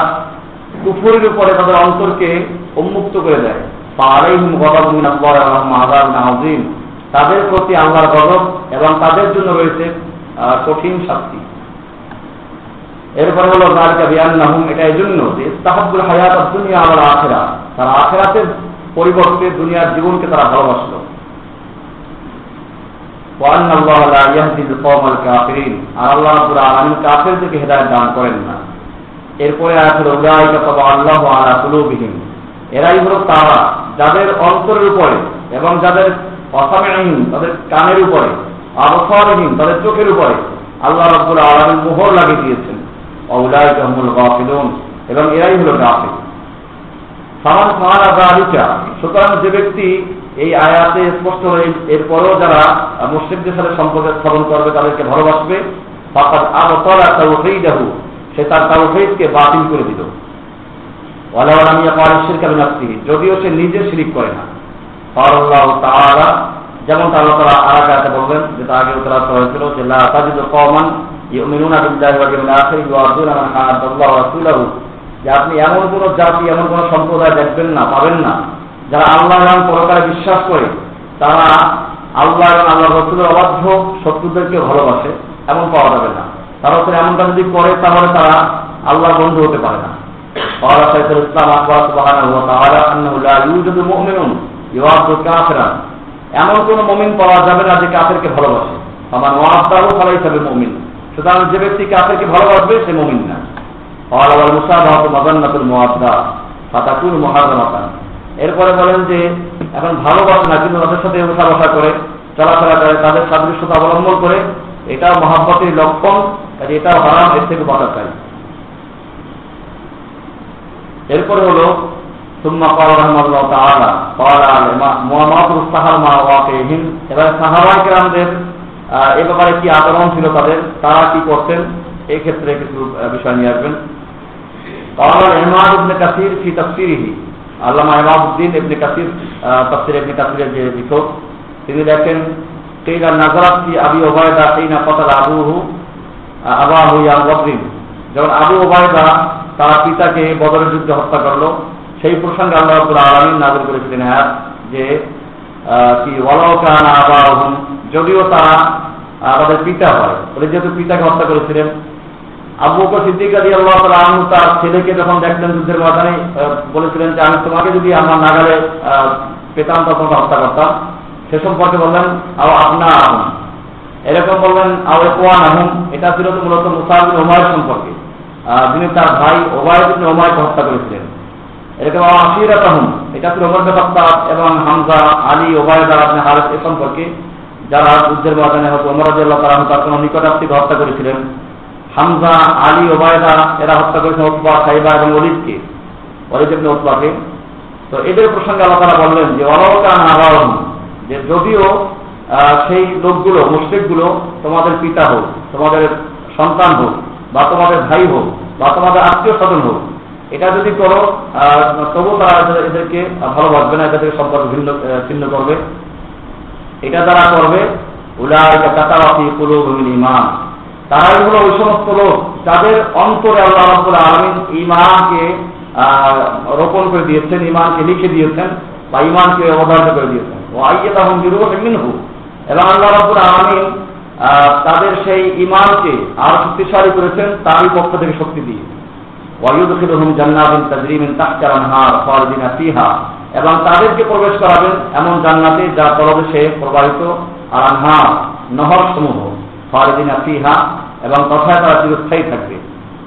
কুফুরের উপরে তাদের অন্তরকে উন্মুক্ত করে দেয়। আলাইহিম গদাবুন আল্লাহ আযীম। তাদের প্রতি আল্লাহর গজব এবং তাদের জন্য রয়েছে কঠিন শাস্তি। এরপরে হলো জালিকা বিয়ান্নাহুম এটা এই জন্য যে ইস্তাহাব্বুল হায়াত দুনিয়া আল আখিরা তারা আখিরাতের পরিবর্তে দুনিয়ার জীবনকে তারা ভালোবাসলো। দান যাদের অন্তরের উপরে এবং যাদের অসামিহীন তাদের কানের উপরে। আবসারহীন, তাদের চোখের উপরে। আল্লাহ রাব্বুল আলামিন মোহর লাগিয়ে দিয়েছেন। অউলাইকা হুমুল গাফিলুন, এবং এরাই হলো গাফিল। সামান সুতরাং যে ব্যক্তি এই আয়াতে স্পষ্ট এরপরেও যারা মুসলিমদের সাথে সম্পর্ক স্থাপন করবে, তাদেরকে ভালোবাসবে। আবতালা তাওহীদাহু, সে তার বাতিল করে দিল। ওয়ালা ওয়ালাম ইয়াকাল শিরকা যদিও সে নিজে শিরিক করে না। তাআলা যেমন তারা তারা আর আগে বলবেন যে তার আগে উত্তরা হয়েছিল যে লাজিদ কমান আপনি এমন কোন জাতি, এমন কোন সম্প্রদায় দেখবেন না, পাবেন না। যারা আল্লাহ এবং পরকারে বিশ্বাস করে, তারা আল্লাহ এবং আল্লাহ রসুলের অবাধ্য শত্রুদেরকে ভালোবাসে এমন পাওয়া যাবে না। তারা তো এমনটা যদি করে, তাহলে তারা আল্লাহ বন্ধু হতে পারে না। ইসলাম আকবর সুবাহ এমন কোন মমিন পাওয়া যাবে না যে কাফেরকে ভালোবাসে। আমার নোয়াবারও ভালো হিসাবে মমিন। সুতরাং যে ব্যক্তি কাফেরকে ভালোবাসবে, সে মমিন না। আল্লাহ মুসাদ মাদান্নাতুল মোয়াব্দা ফাতাকুল মহাজামাতান এরপরে বলেন যে, এখন ভালোবাসে না, কিন্তু তাদের সাথে উষা করে, চলাফেরা করে, তাদের সাদৃশ্যতা অবলম্বন করে, এটাও মহাব্বতের লক্ষণ, কাজে এটাও হারাম, এর থেকে বাঁচা চাই। এরপরে হলো ثم قال رحمه الله تعالى قال محمد السحر مع واقعهم এবারে সাহাবায়ে কেরামদের এ ব্যাপারে কি আচরণ ছিল তাদের তারা কি করতেন এই ক্ষেত্রে কিছু বিষয় নিয়ে আসবেন قال الإمام ابن كثير في تفسيره আল্লামা ইমামউদ্দিন ইবনে কাসির তাফসীর ইবনে কাসিরের যে লেখক তিনি দেখেন কিলা নাজারাত ফি আবি ওবায়দা কিনা কতাল আবুহু আবাহু ইয়াম বদরিন যখন আবু ওবায়দা তার পিতাকে বদরের যুদ্ধে হত্যা করলো সেই প্রসঙ্গে আল্লাহ আলামিন নাযিল করেছিলেন হ্যাঁ যে কি ওয়ালাউ কানা আবাহুম, যদিও তারা আমাদের পিতা হয়। বলে যেহেতু পিতাকে হত্যা করেছিলেন, আবু বকর সিদ্দিক আলী আল্লাহ তালু তার ছেলেকে যখন দেখলেন যুদ্ধের ময়দানে বলেছিলেন যে, আমি তোমাকে যদি আমার নাগালে পেতাম, তখন হত্যা করতাম। সে সম্পর্কে বললেন, আও আপনা আহম এরকম বললেন, আও কোয়ান আহম এটা ছিল মূলত মুসাহিন ওমায়ের সম্পর্কে। যিনি তার ভাই ওবায়দিন ওমায়কে হত্যা করেছিলেন। এরকম আশিরাত আহম এটা ছিল ওমর হত্যা এবং হামজা আলী ওবায়দা আপনি হারেস এ সম্পর্কে যারা যুদ্ধের ময়দানে হয়তো ওমর আল্লাহ তালাম তার কোনো নিকটাত্মীকে হত্যা করেছিলেন। হামজা আলী ওবায়দা এরা হত্যা করেছেন ওতবা সাইবা এবং অলিদকে অলিদ ইবনে ওতবাকে তো এদের প্রসঙ্গে আল্লাহ তারা বললেন যে অলকান আবাহম, যে যদিও সেই লোকগুলো মুসলিকগুলো তোমাদের পিতা হোক, তোমাদের সন্তান হোক, বা তোমাদের ভাই হোক, বা তোমাদের আত্মীয় স্বজন হোক এটা যদি করো তবু তারা এদেরকে ভালোবাসবে না এদের সম্পর্ক ভিন্ন ছিন্ন করবে। এটা যারা করবে তারাই হলো ওই সমস্ত লোক, যাদের অন্তরে আল্লাহ রাব্বুল আলামিন ঈমানকে রোপণ করে দিয়েছেন, ঈমানকে লিখে দিয়েছেন, বা ঈমানকে অবধারিত করে দিয়েছেন। ও আইয়াতাহুম বিরূহিম মিনহু। এবং আল্লাহ রাব্বুল আলামিন তাদের সেই ঈমানকে আরও শক্তিশালী করেছেন, তারই পক্ষ থেকে শক্তি দিয়ে। ওয়ায়ুদখিলুহুম জান্নাতিন তাজরি মিন তাহতিহা আনহার খালিদিনা ফিহা। এবং তাদেরকে প্রবেশ করাবেন এমন জান্নাতে যা তলদেশে প্রবাহিত আর আনহার নহর সমূহ খালিদিনা ফিহা। এবং তথায় তারা চিরস্থায়ী থাকবে।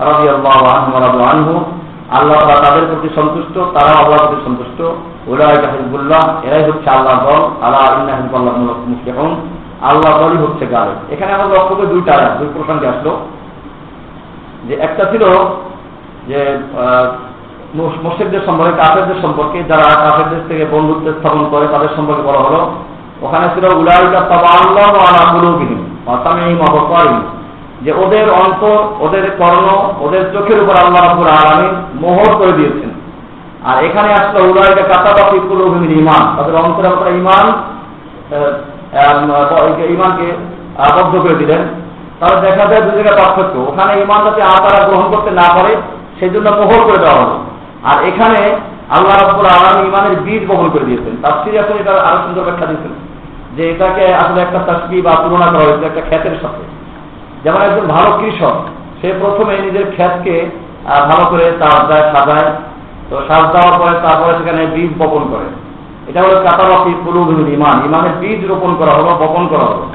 ওয়া রাদু আনহু, আল্লাহ তাআলা তাদের প্রতি সন্তুষ্ট তারা আল্লাহর প্রতি সন্তুষ্ট। উলাইকা হিজবুল্লাহ, এরাই হচ্ছে আল্লাহ দল। আলা ইন্না হিজবুল্লাহ মুফলিহুন আল্লাহ দলই হচ্ছে গালে। এখানে আমাদের লক্ষ্য দুইটা দুই প্রসঙ্গে আসলো। যে একটা ছিল যে মুসলিমদের সম্পর্কে, কাফেরদের সম্পর্কে, যারা কাফেরদের থেকে বন্ধুত্ব স্থাপন করে, তাদের সম্পর্কে বলা হলো, ওখানে ছিল উলাইকা তবা আল্লাহ আলা কুলুবিহিম অসামিহিম অবকারিহিম যে ওদের অন্তর ওদের কর্ণ, ওদের চোখের উপর আল্লাহ রাব্বুল আলামিন মোহর করে দিয়েছেন। আর এখানে আসলো উলাইকা কাতাবাফি কুলুবিহিম ঈমান তাদের অন্তরে আপনারা ঈমান ঈমানকে আবদ্ধ করে দিলেন। তাহলে দেখা যায় জায়গায় পার্থক্য। ওখানে ইমান যাতে তারা গ্রহণ করতে না পারে সেই জন্য মোহর করে দেওয়া হলো। আর এখানে আল্লাহ রাব্বুল আলামিন ইমানের বীজ বহন করে দিয়েছেন। তাফসীরে আসলে এটা আরও সুন্দর ব্যাখ্যা দিয়েছেন যে এটাকে আসলে একটা তাসবি বা তুলনা করা হয়েছে, একটা ক্ষেতের সাথে। যেমন একজন ভালো কৃষক, সে প্রথমে নিজের ক্ষেতকে ভালো করে তার দেয় সাজায়, তো সাজ দেওয়ার পরে তারপরে সেখানে বীজ বপন করে। এটা হলো কাতাবাফি কুলুবুল ইমান ইমানের বীজ রোপণ করা হলো, বপন করা হলো।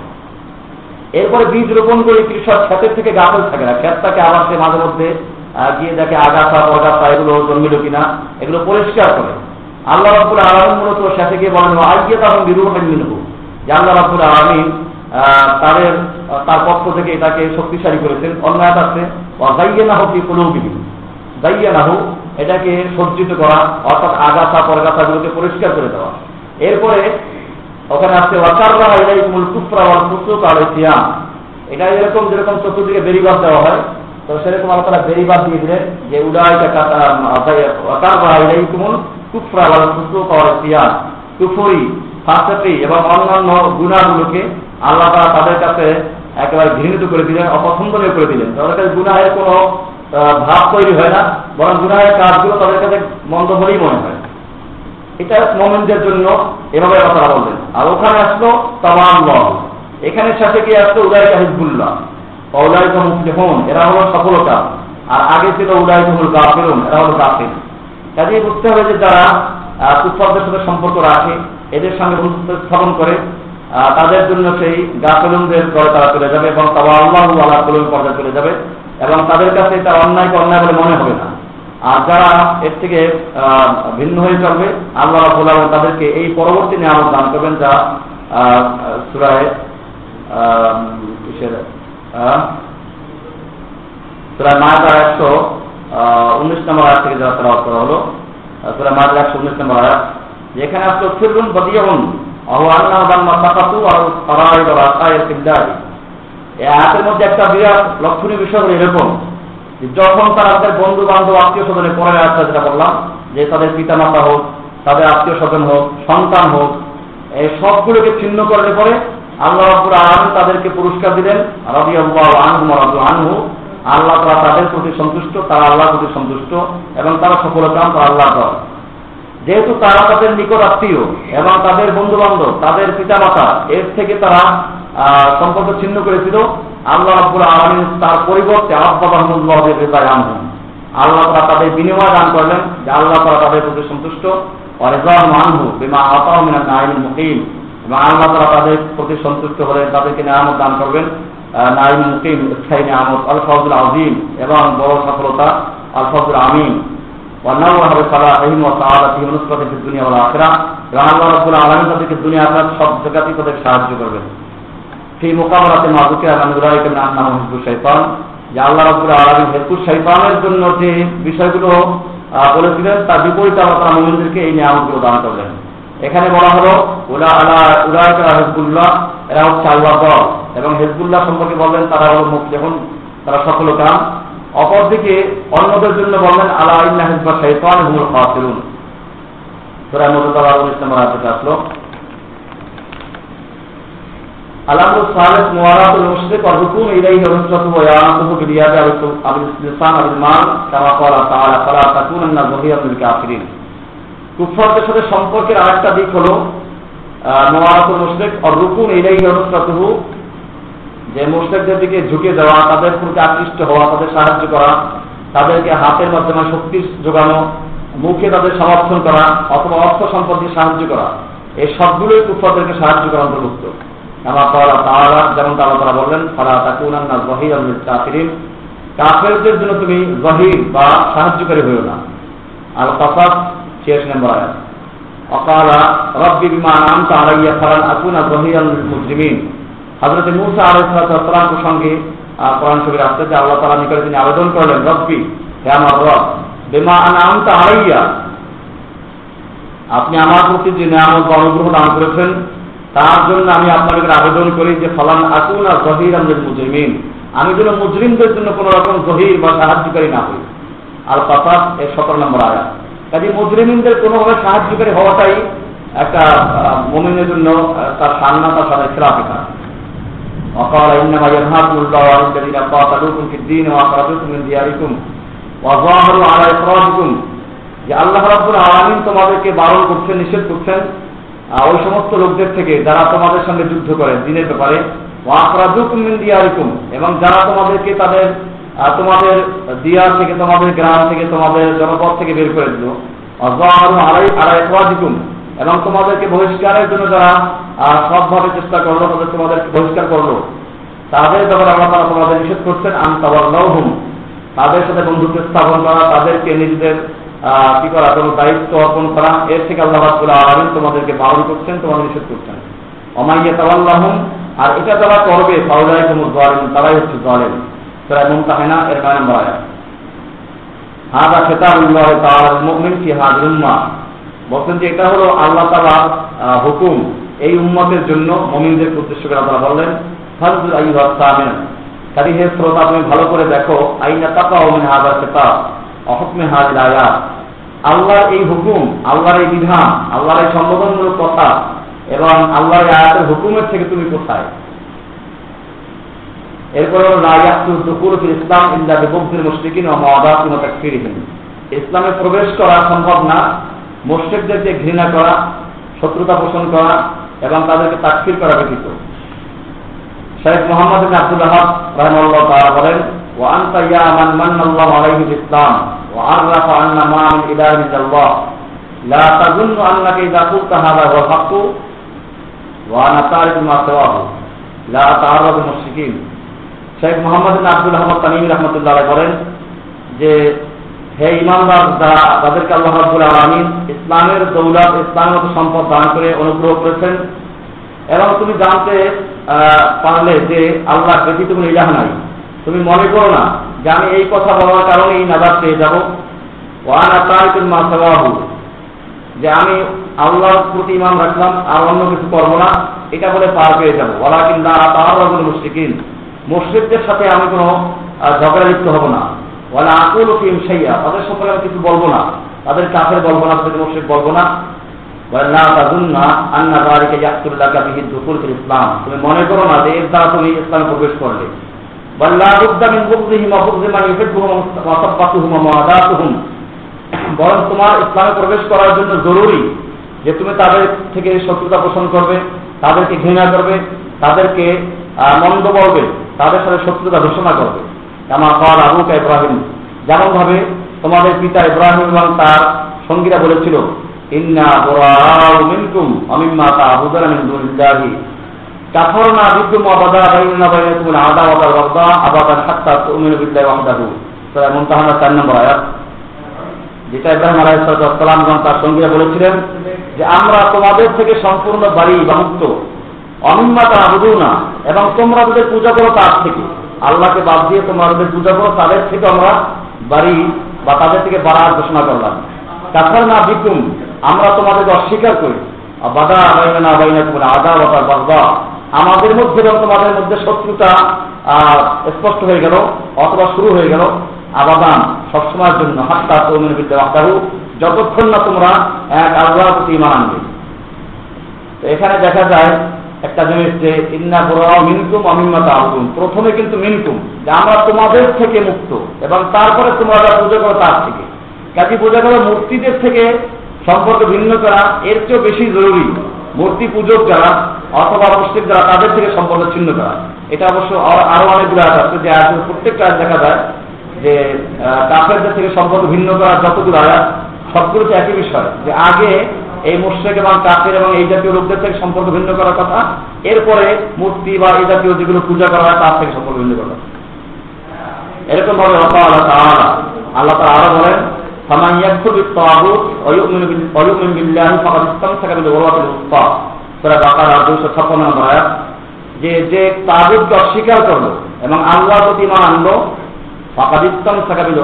এরপরে বীজ রোপণ করে কৃষক ক্ষেতের থেকে গাফল থাকে না। ক্ষেতটাকে আবার সে মাঝে মধ্যে গিয়ে দেখে আগাছা বরগাছা এগুলো জন্মিল কিনা, এগুলো পরিষ্কার করে। আল্লাহ রাবুল আলম মূলত শেষে গিয়ে বলেন আইয়ে তখন বিরূপ মিলব যে আল্লাহ রাবুল আলমিন তাদের তার পক্ষ থেকে এটাকে শক্তিশালী করেছেন। অন্যায় আছে গাইয়ে না হোক কুলুবিহীন গাইয়ে না হোক এটাকে সজ্জিত করা, অর্থাৎ আগাছা পরগাছাগুলোকে পরিষ্কার করে দেওয়া। এরপরে ওখানে আসছে ওয়াকাররা ইলাইকুমুল কুফরা ওয়াল আল ইসিয়াম এটা এরকম যেরকম চতুর্দিকে বেরিবাদ দেওয়া হয় তো সেরকম আল্লাহ তারা বেরিবাদ দিয়ে দিলেন যে এবং অন্যান্য গুনাহগুলোকে আল্লাহ তাআলা তাদের কাছে একেবারে ঘৃণিত করে দিলেন অপছন্দনীয় করে দিলেন। তাদের কাছে ভাব তৈরি হয় না, বরং গুনাহের কাজগুলো তাদের কাছে মন্দ বলেই মনে হয়। এটা মোমেনদের জন্য এভাবে কথা বললেন। আর ওখানে আসলো তামাম লল এখানে সাথে কি আসলো উদয়কা হিজবুল্লাহ। অউলাইকা মুফলিহুন এরা হলো সফলতা। আর আগে ছিল উদয়কা হল গাফিরুন এরা হলো গাফির কাজেই বুঝতে হবে যে যারা কুফারদের সাথে সম্পর্ক রাখে, এদের সঙ্গে স্থাপন করে তাদের জন্য সেই গাফেলুনদের করে তারা চলে যাবে এবং তারা আল্লাহ আল্লাহ কলম পর্যায়ে চলে যাবে এবং তাদের কাছে এটা অন্যায়কে অন্যায় বলে মনে হবে না। আর যারা এর থেকে ভিন্ন হয়ে চলবে, আল্লাহ রাবুল আলম তাদেরকে এই পরবর্তী নিয়ামত দান করবেন যা সুরায় সুরায় মায়াদার একশো উনিশ নম্বর আয়াত থেকে যারা করা হলো সুরায় মায়াদার একশো উনিশ নম্বর আয়াত, যেখানে আসলো ফিরুন বদিয়ন তাকাতু আর সারাই বা রাস্তায় সিদ্ধারি এই আয়াতের মধ্যে একটা বিরাট লক্ষণীয় বিষয় হলো এরকম যখন তারা তাদের বন্ধু বান্ধব আত্মীয় স্বজনের পরে আসছে যেটা বললাম, যে তাদের পিতা মাতা হোক, তাদের আত্মীয় স্বজন হোক, সন্তান হোক, এই সবগুলোকে ছিন্ন করলে পরে আল্লাহ রাবুর আলম তাদেরকে পুরস্কার দিলেন রবি আল্লাহ আনহু আনহু। আল্লাহ তারা তাদের প্রতি সন্তুষ্ট, তারা আল্লাহর প্রতি সন্তুষ্ট এবং তারা সফলতা তারা আল্লাহ দল যেহেতু তারা তাদের নিকট আত্মীয় এবং তাদের বন্ধু বান্ধব তাদের পিতা মাতা এর থেকে তারা সম্পর্ক ছিন্ন করেছিল, আল্লাহ রাব্বুল আলামিন তার পরিবর্তে আব্বা রহমুল্লাহ রেজায় আনহম আল্লাহ তারা তাদের বিনিময় দান করলেন, যে আল্লাহ তারা তাদের প্রতি সন্তুষ্ট। অরেজান মানহু বিমা আতাও মিনা নাইম মুকিম এবং আল্লাহ তারা তাদের প্রতি সন্তুষ্ট হলে তাদেরকে নিয়ামত দান করবেন। নাইম মুকিম স্থায়ী নিয়ামত আল আজিম এবং বড় সফলতা আল আমিন। অন্যান্যভাবে সালা রহিম ও সাহাবাতি অনুষ্পাতে দুনিয়া বলা আখরা তাদেরকে দুনিয়া আপনার সব জায়গাতেই তাদের সাহায্য করবেন। সেই মোকামলাতে মাদুকে আলহামদুল্লাহকে নাম নাম হিজবুল শৈতান যে আল্লাহ রব্বুল আলমী হেকুর জন্য যে বিষয়গুলো বলেছিলেন, তার বিপরীতে আল্লাহ তারা এই নিয়ামতগুলো দান করলেন। এখানে বলা হলো, উলা আলা উলায়কা এরা হচ্ছে আল্লাহ দল। এবং হেজবুল্লাহ সম্পর্কে বললেন, তারা হল দেখুন তারা সফল কাম। অপরদিকে অন্যদের জন্য বললেন, আলা ইল্লা হিজবা শৈতান হুমুল খাসিরুন। সুরা নম্বর আসলো। আলামু সালিহ মুআরাতুল মুশরিক ওয়া হুকুম ইলাইহি রুসুলুহু ওয়া বিলিয়াদি আবিল ইসলাম আবিল কামা ক্বালা তাআলা, ফালা তাকুনান্না যুহিয়াতুল কাফিরিন। কুফরদের সাথে সম্পর্কের আরেকটা দিক হলো মোয়ারাতুল মুশরিক আর রুকুন ইলাইহি অনুসরাতুহু যে মুশরিকদের দিকে ঝুঁকে দেওয়া, তাদের প্রতি আকৃষ্ট হওয়া, তাদের সাহায্য করা, তাদেরকে হাতের মাধ্যমে শক্তি যোগানো, মুখে তাদের সমর্থন করা, অথবা অর্থ সম্পর্কে সাহায্য করা, এই সবগুলোই কুফরদেরকে সাহায্য করা অন্তর্ভুক্ত। আমার তারা তারা যেমন তারা তারা বললেন, ফালা তাকুনান্না জহির কাফিরিন। কাফেরদের জন্য তুমি জহির বা সাহায্যকারী হইও না। আর কাসাস শেষ নম্বর আয়াত। রব্বি বিমা আনআমতা আলাইয়া ফালান আকুনা জহিরাল মুজরিমিন। হযরত মূসা আলাইহিস সালাম প্রসঙ্গে কোরআন শরীফে আসছে যে আল্লাহ তাআলা নিকটে তিনি আবেদন করলেন, রব্বি হে আমার রব, বিমা আনআমতা আলাইয়া। আপনি আমার প্রতি যে নিয়ামত অনুগ্রহ দান করেছেন, তার জন্য আমি আপনার কাছে আবেদন করি যে ফলান আকুন আর জহির আমাদের মুজরিমিন। আমি যেন মুজরিমদের জন্য কোন রকম জহির বা সাহায্যকারী না হই। আর পাপাস এর সতেরো নম্বর আয়া কাজে মুজরিমিনদের কোনোভাবে সাহায্যকারী হওয়াটাই একটা মমিনের জন্য তার সান্না তার সাথে খেলাফি কাজ وقال إنما ينهاكم الله عن الذين قاتلوكم في الدين وأخرجوكم من دياركم وظاهروا على إخراجكم যে আল্লাহ রাব্বুল আলামিন তোমাদেরকে বারণ করছেন নিষেধ করছেন ওই সমস্ত লোকদের থেকে যারা তোমাদের সঙ্গে যুদ্ধ করে দিনের ব্যাপারে দিয়ারিকুম এবং যারা তোমাদেরকে তাদের তোমাদের দিয়ার থেকে, তোমাদের গ্রাম থেকে, তোমাদের জনপদ থেকে বের করে দিল। এবং তোমাদেরকে বহিষ্কারের জন্য যারা সবভাবে চেষ্টা করল, তাদের তোমাদেরকে বহিষ্কার করল। তাদের ব্যাপারে আল্লাহ তারা তোমাদের নিষেধ করছেন আন্তাবাল্লাহুম তাদের সাথে বন্ধুত্ব স্থাপন করা, তাদেরকে নিজেদের কি করা, কোনো দায়িত্ব অর্পণ করা, এর থেকে আল্লাহ রাবুল আলমিন তোমাদেরকে বারণ করছেন, তোমাদের নিষেধ করছেন। অমাইয়া তাওয়াল্লাহম আর এটা যারা করবে পাউলাই কোনো জালেম তারাই হচ্ছে জালেম। তারা এমন তাহে না এর খেতাবুল্লাহ মুমিন বলছেন যে এটা হলো আল্লাহ হুকুম। এই উম্মতের জন্য উদ্দেশ্য করে আল্লাহ বললেন, ফাজুল কাজী হে শ্রোতা, তুমি ভালো করে দেখো, আইনা হাদা খেতাব আয়াত। আল্লাহর এই হুকুম, আল্লাহর এই বিধান, আল্লাহর এই সম্বোধনমূলক কথা, এবং আল্লাহর আয়াতের হুকুমের থেকে তুমি কোথায়? এরপর ইসলাম ইন্দা বিভক্তির মুশরিকিন ও মাদাতিন ও তাকফিরিহিন ইসলামে প্রবেশ করা সম্ভব না মুশরিকদেরকে ঘৃণা করা শত্রুতা পোষণ করা এবং তাদেরকে তাকফির করা ব্যতীত শেখ মোহাম্মদ আব্দুল আহাব রহমাল্লাহ তারা বলেন وأنت يا من من الله عليه بالإسلام وعرف أن ما من إله إلا الله لا تظن أنك إذا قلت هذا هو الحق وأنا تعرف ما سواه لا تعرض المشركين শেখ মোহাম্মদ আব্দুল আহমদ তামিম রহমতুল্লাহ করেন যে, হে ইমানদার, যারা তাদেরকে আল্লাহ রাবুল আলমিন ইসলামের দৌলত ইসলামের সম্পদ দান করে অনুগ্রহ করেছেন, এবং তুমি জানতে পারলে যে আল্লাহ ব্যতীত কোনো ইলাহ নাই। তুমি মনে করো না যে আমি এই কথা বলার কারণে এই নাজাদ পেয়ে যাব। ওয়ান আতাইকুল মাসাবাহু যে আমি আল্লাহর প্রতি ইমান রাখলাম আর অন্য কিছু করব না, এটা বলে পার পেয়ে যাব। কিন্তু তাহলে মুশ্রিকিন। মুশ্রিকদের সাথে আমি কোনো ঝগড়া লিপ্ত হব না। ওলা আকুল কিম সাইয়া তাদের সম্পর্কে আমি কিছু বলব না। তাদের কাফের বলব না তাদের মুশ্রিক বলব না। ইসলাম। তুমি মনে করো না যে এর দ্বারা তুমি ইসলামে প্রবেশ করলে। বরং তোমার ইসলামে প্রবেশ করার জন্য জরুরি যে তুমি তাদের থেকে শত্রুতা পোষণ করবে, তাদেরকে ঘৃণা করবে, তাদেরকে মন্দ বলবে তাদের সাথে শত্রুতা ঘোষণা করবে। আমার কল আবুকা ইব্রাহিম। যেমন ভাবে তোমাদের পিতা ইব্রাহিম এবং তার সঙ্গীরা বলেছিল, ইন্না মিনকুম অমিম্মা তা আবুদান মিন দুনিল্লাহি। কাফরনা বিদ্যুম আবাদা বাইনা বাইনাকুম আদাওয়াত ওয়াল বাগদা আবাদান হাত্তা তুমিনু বিল্লাহি ওয়াহদাহু। সূরা মুনতাহানা 4 নম্বর আয়াত। যেটা ইব্রাহিম তার সঙ্গীরা বলেছিলেন যে, আমরা তোমাদের থেকে সম্পূর্ণ বাড়ি বা মুক্ত। অনিম্মাতা আবুদু না। এবং তোমরা তাদের পূজা করো তার থেকে। আল্লাহকে বাদ দিয়ে তোমরা তাদের পূজা করো, তাদের থেকে আমরা বাড়ি বা তাদের থেকে বাড়ার ঘোষণা করলাম। কাফার না বিকুম, আমরা তোমাদেরকে অস্বীকার করি। বাদা আবাইনা আবাইনা তোমার আদা বাতার বাগদা। আমাদের মধ্যে এবং তোমাদের মধ্যে শত্রুতা স্পষ্ট হয়ে গেল, অথবা শুরু হয়ে গেল। আবাদান, সবসময়ের জন্য, হাত্তা তৌমিন বিদ্যা আকাহু যতক্ষণ না তোমরা এক আল্লাহর প্রতি ইমান আনবে। এখানে দেখা যায় একটা জিনিস যে, ইন্না বড় মিনকুম অমিম্মা তাহুম প্রথমে কিন্তু মিনকুম, যে আমরা তোমাদের থেকে মুক্ত, এবং তারপরে তোমরা পুজো করো তার থেকে। কাজে বোঝা গেল মূর্তিদের থেকে সম্পর্ক ভিন্ন করা, এর চেয়েও বেশি জরুরি মূর্তি পূজক যারা, অথবা মুসলিম যারা, তাদের থেকে সম্পর্ক ছিন্ন করা। এটা অবশ্য আরও অনেকগুলো আয়াত আছে যে আয়াত প্রত্যেকটা দেখা যায় যে কাফেরদের থেকে সম্পর্ক ভিন্ন করা যতগুলো আয়াত, সবগুলোতে একই বিষয় যে আগে এই মুশ্রেক এবং কাকির এবং এই জাতীয় লোকদের থেকে সম্পর্ক ভিন্ন করার কথা। এরপরে মূর্তি বা এই জাতীয় যেগুলো পূজা করা হয়, তার থেকে সম্পর্ক ভিন্ন করা। এরকম ভাবে আল্লাহ আল্লাহ তারা আরও বলেন যে যে তাগুদকে অস্বীকার করল এবং আল্লাহ প্রতি আনলো ফাকাদিস্তান সাকাবিল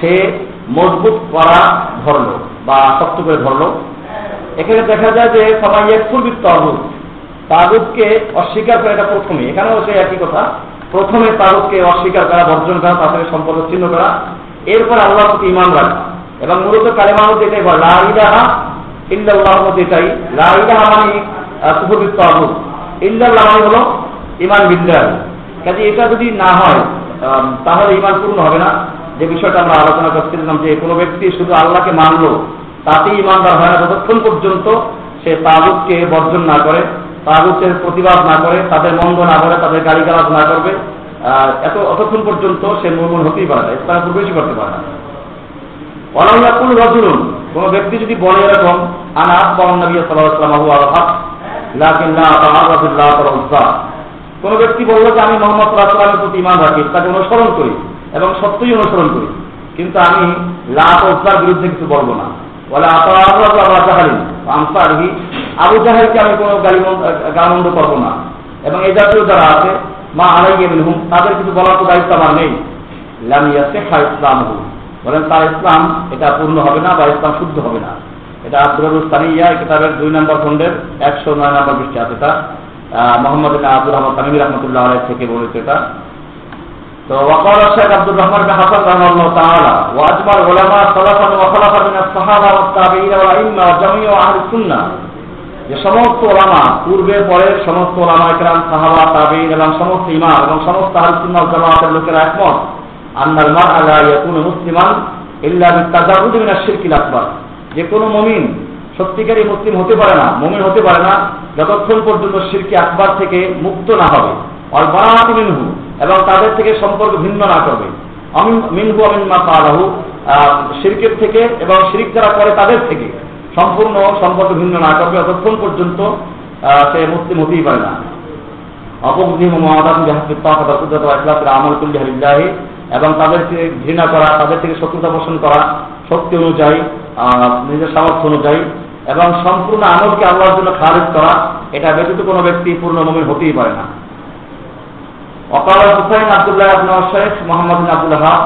সে মজবুত করা ধরলো। বা শক্ত করে ধরলো। এখানে দেখা যায় যে সবাই একফুল বিত তাগুত তাগুতকে অস্বীকার করে এটা প্রথমে। এখানেও সে একই কথা। প্রথমে তাগুতকে অস্বীকার করা বর্জন করা তাদের সম্পর্ক ছিন্ন করা। এরপর আল্লাহ প্রতি ইমান রাখা। এবং মূলত কালেমার মধ্যে এটাই বলে লাইলাহা ইল্লাল্লাহর মধ্যে এটাই লাইলাহা মানে কুফরিত তাগুত ইল্লাল্লাহ মানে হলো ইমান বিল্লাহ কাজে এটা যদি না হয় তাহলে ইমান পূর্ণ হবে না। যে বিষয়টা আমরা আলোচনা করছিলাম যে কোনো ব্যক্তি শুধু আল্লাহকে মানলো তাতেই ইমানদার হয় না। যতক্ষণ পর্যন্ত সে তাগুতকে বর্জন না করে, তাগুতের প্রতিবাদ না করে, তাদের মন্দ না করে, তাদের গালিগালাজ না করবে এত অতক্ষণ পর্যন্ত সে মুরমুন হতেই পারে না ইসলামে প্রবেশই করতে পারে না। অনাইয়াকুল রজুলুন, কোন ব্যক্তি যদি বলে এরকম, আনা আকবর নবী সাল্লাহ আল্লাহ লাকিন লা তাআরাদুল্লাহ তাআলা কোন ব্যক্তি বলল যে, আমি মোহাম্মদ সাল্লাহামের প্রতি ইমান রাখি, তাকে অনুসরণ করি এবং সত্যই অনুসরণ করি। কিন্তু আমি লাভ ওসার বিরুদ্ধে কিছু বলব না। বলে আবু আমি কোনো গালি গালমন্দ করব না। এবং এই জাতীয় যারা আছে, মা তাদের কিছু বলার তো দায়িত্ব আমার নেই। লামিয়া শেখা ইসলাম বলেন, তার ইসলাম এটা পূর্ণ হবে না বা ইসলাম শুদ্ধ হবে না। এটা আব্দুল স্তানিয়া কিতাবের দুই নম্বর খন্ডের একশো নয় নম্বর পৃষ্ঠে আছে এটা। মোহাম্মদ আব্দুল রহমান তামিমি রহমতুল্লাহ থেকে বলেছে এটা। তো যে সমস্ত ওলামা পূর্বে, পরের সমস্ত ওলামা সাহাবা এবং সমস্ত এবং সমস্ত আহলে জামাতের লোকেরা একমত, আন্নাল মারআ লা মুসলিমান ইল্লা বিতাজাররুদ শিরকিল যে কোনো মমিন সত্যিকারী মুসলিম হতে পারে না, মমিন হতে পারে না, যতক্ষণ পর্যন্ত শিরকি আকবর থেকে মুক্ত না হবে। অল মিনহু। এবং তাদের থেকে সম্পর্ক ভিন্ন না করবে। মিনহু আমিন মা পালাহু শিরকের থেকে এবং শিরিক যারা করে তাদের থেকে সম্পূর্ণ সম্পর্ক ভিন্ন না করবে, অতক্ষণ পর্যন্ত সে মুসলিম হতেই পারে না। এবং তাদেরকে ঘৃণা করা, তাদের থেকে শত্রুতা পোষণ করা শক্তি অনুযায়ী নিজের সামর্থ্য অনুযায়ী এবং সম্পূর্ণ আমলকে আল্লাহর জন্য খারিজ করা, এটা ব্যতীত কোনো ব্যক্তি পূর্ণ মমিন হতেই পারে না। অকাল হুসাইন আবদুল্লাহ শেখ মোহাম্মদ আবদুল্লাহ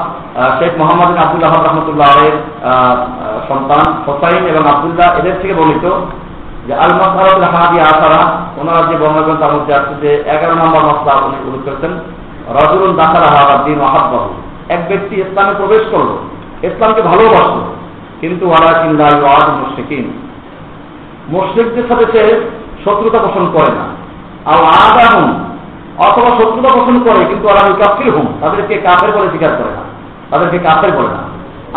শেখ মোহাম্মদ আবদুল্লাহ রহমতুল্লাহ আলের সন্তান হোসাইন এবং আবদুল্লাহ এদের থেকে বলিত যে আল মসলাদ হাদি আসারা, ওনারা যে বর্ণনা তার মধ্যে আছে যে এগারো নম্বর মশলা উনি উল্লেখ করেছেন রজুল দাখাল দিন ওহাব্বাহু এক ব্যক্তি ইসলামে প্রবেশ করল, ইসলামকে ভালোবাসলো, কিন্তু ওয়ালা কিন্দা ওয়াজ মুশরিকিন। মুশরিকদের সাথে সে শত্রুতা পোষণ করে না। আর আদা হুম অথবা শত্রুতা পোষণ করে, কিন্তু ওরা কাফির হুম, তাদেরকে কাফের বলে স্বীকার করে না। তাদেরকে কাফের বলে না।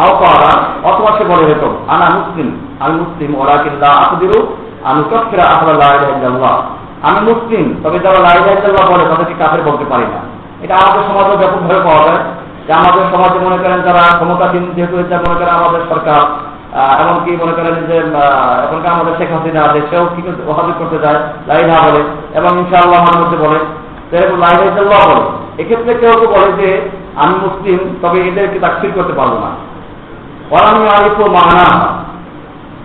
আও পাওয়া অথবা সে বলে হতো আনা মুসলিম আমি মুসলিম ওরা কিন্তু আকুদিরু আমি কফিরা আহ্লাহ আমি মুসলিম, তবে যারা লাই লাইলাহ বলে, তাদেরকে কাফের বলতে পারি না। এটা আমাদের সমাজে ব্যাপকভাবে পাওয়া যায়। যে আমাদের সমাজে মনে করেন যারা ক্ষমতাধীন যেহেতু এটা মনে করেন আমাদের সরকার এমনকি মনে করেন যে এখনকার আমাদের শেখ হাসিনা আছে সেও কি ওহাজি করতে যায় লাইলা বলে, এবং ইনশাআল্লাহ আমার মধ্যে বলে। বলে এক্ষেত্রে কেউ কেউ বলে যে আমি মুসলিম তবে এদেরকে তাকফির করতে পারবো না ওরামি আরিফ মানা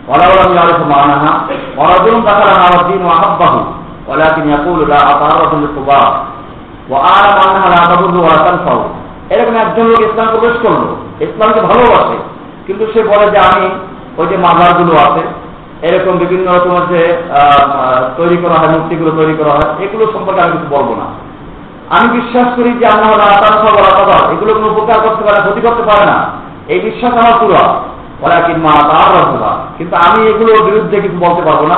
ওরা ওরামি আরিফ মানাহা ওরাজুন দাখালা আলাদিন ওয়াহাব্বাহু ولكن يقول لا أتعرض للطباع وأعلم أنها لا تضر ولا تنفع এরকম একজন লোক ইসলাম প্রবেশ করলো ইসলামকে ভালোবাসে কিন্তু সে বলে যে আমি ওই যে মামলার গুলো আছে এরকম বিভিন্ন রকমের যে তৈরি করা হয়, মূর্তিগুলো তৈরি করা হয়, এগুলো সম্পর্কে আমি কিছু বলব না। আমি বিশ্বাস করি যে আমার এগুলো কোনো উপকার করতে পারে ক্ষতি করতে পারে না। এই বিশ্বাস আমার পুরো। ওরা কিংবা তার রাখা কিন্তু আমি এগুলোর বিরুদ্ধে কিছু বলতে পারব না,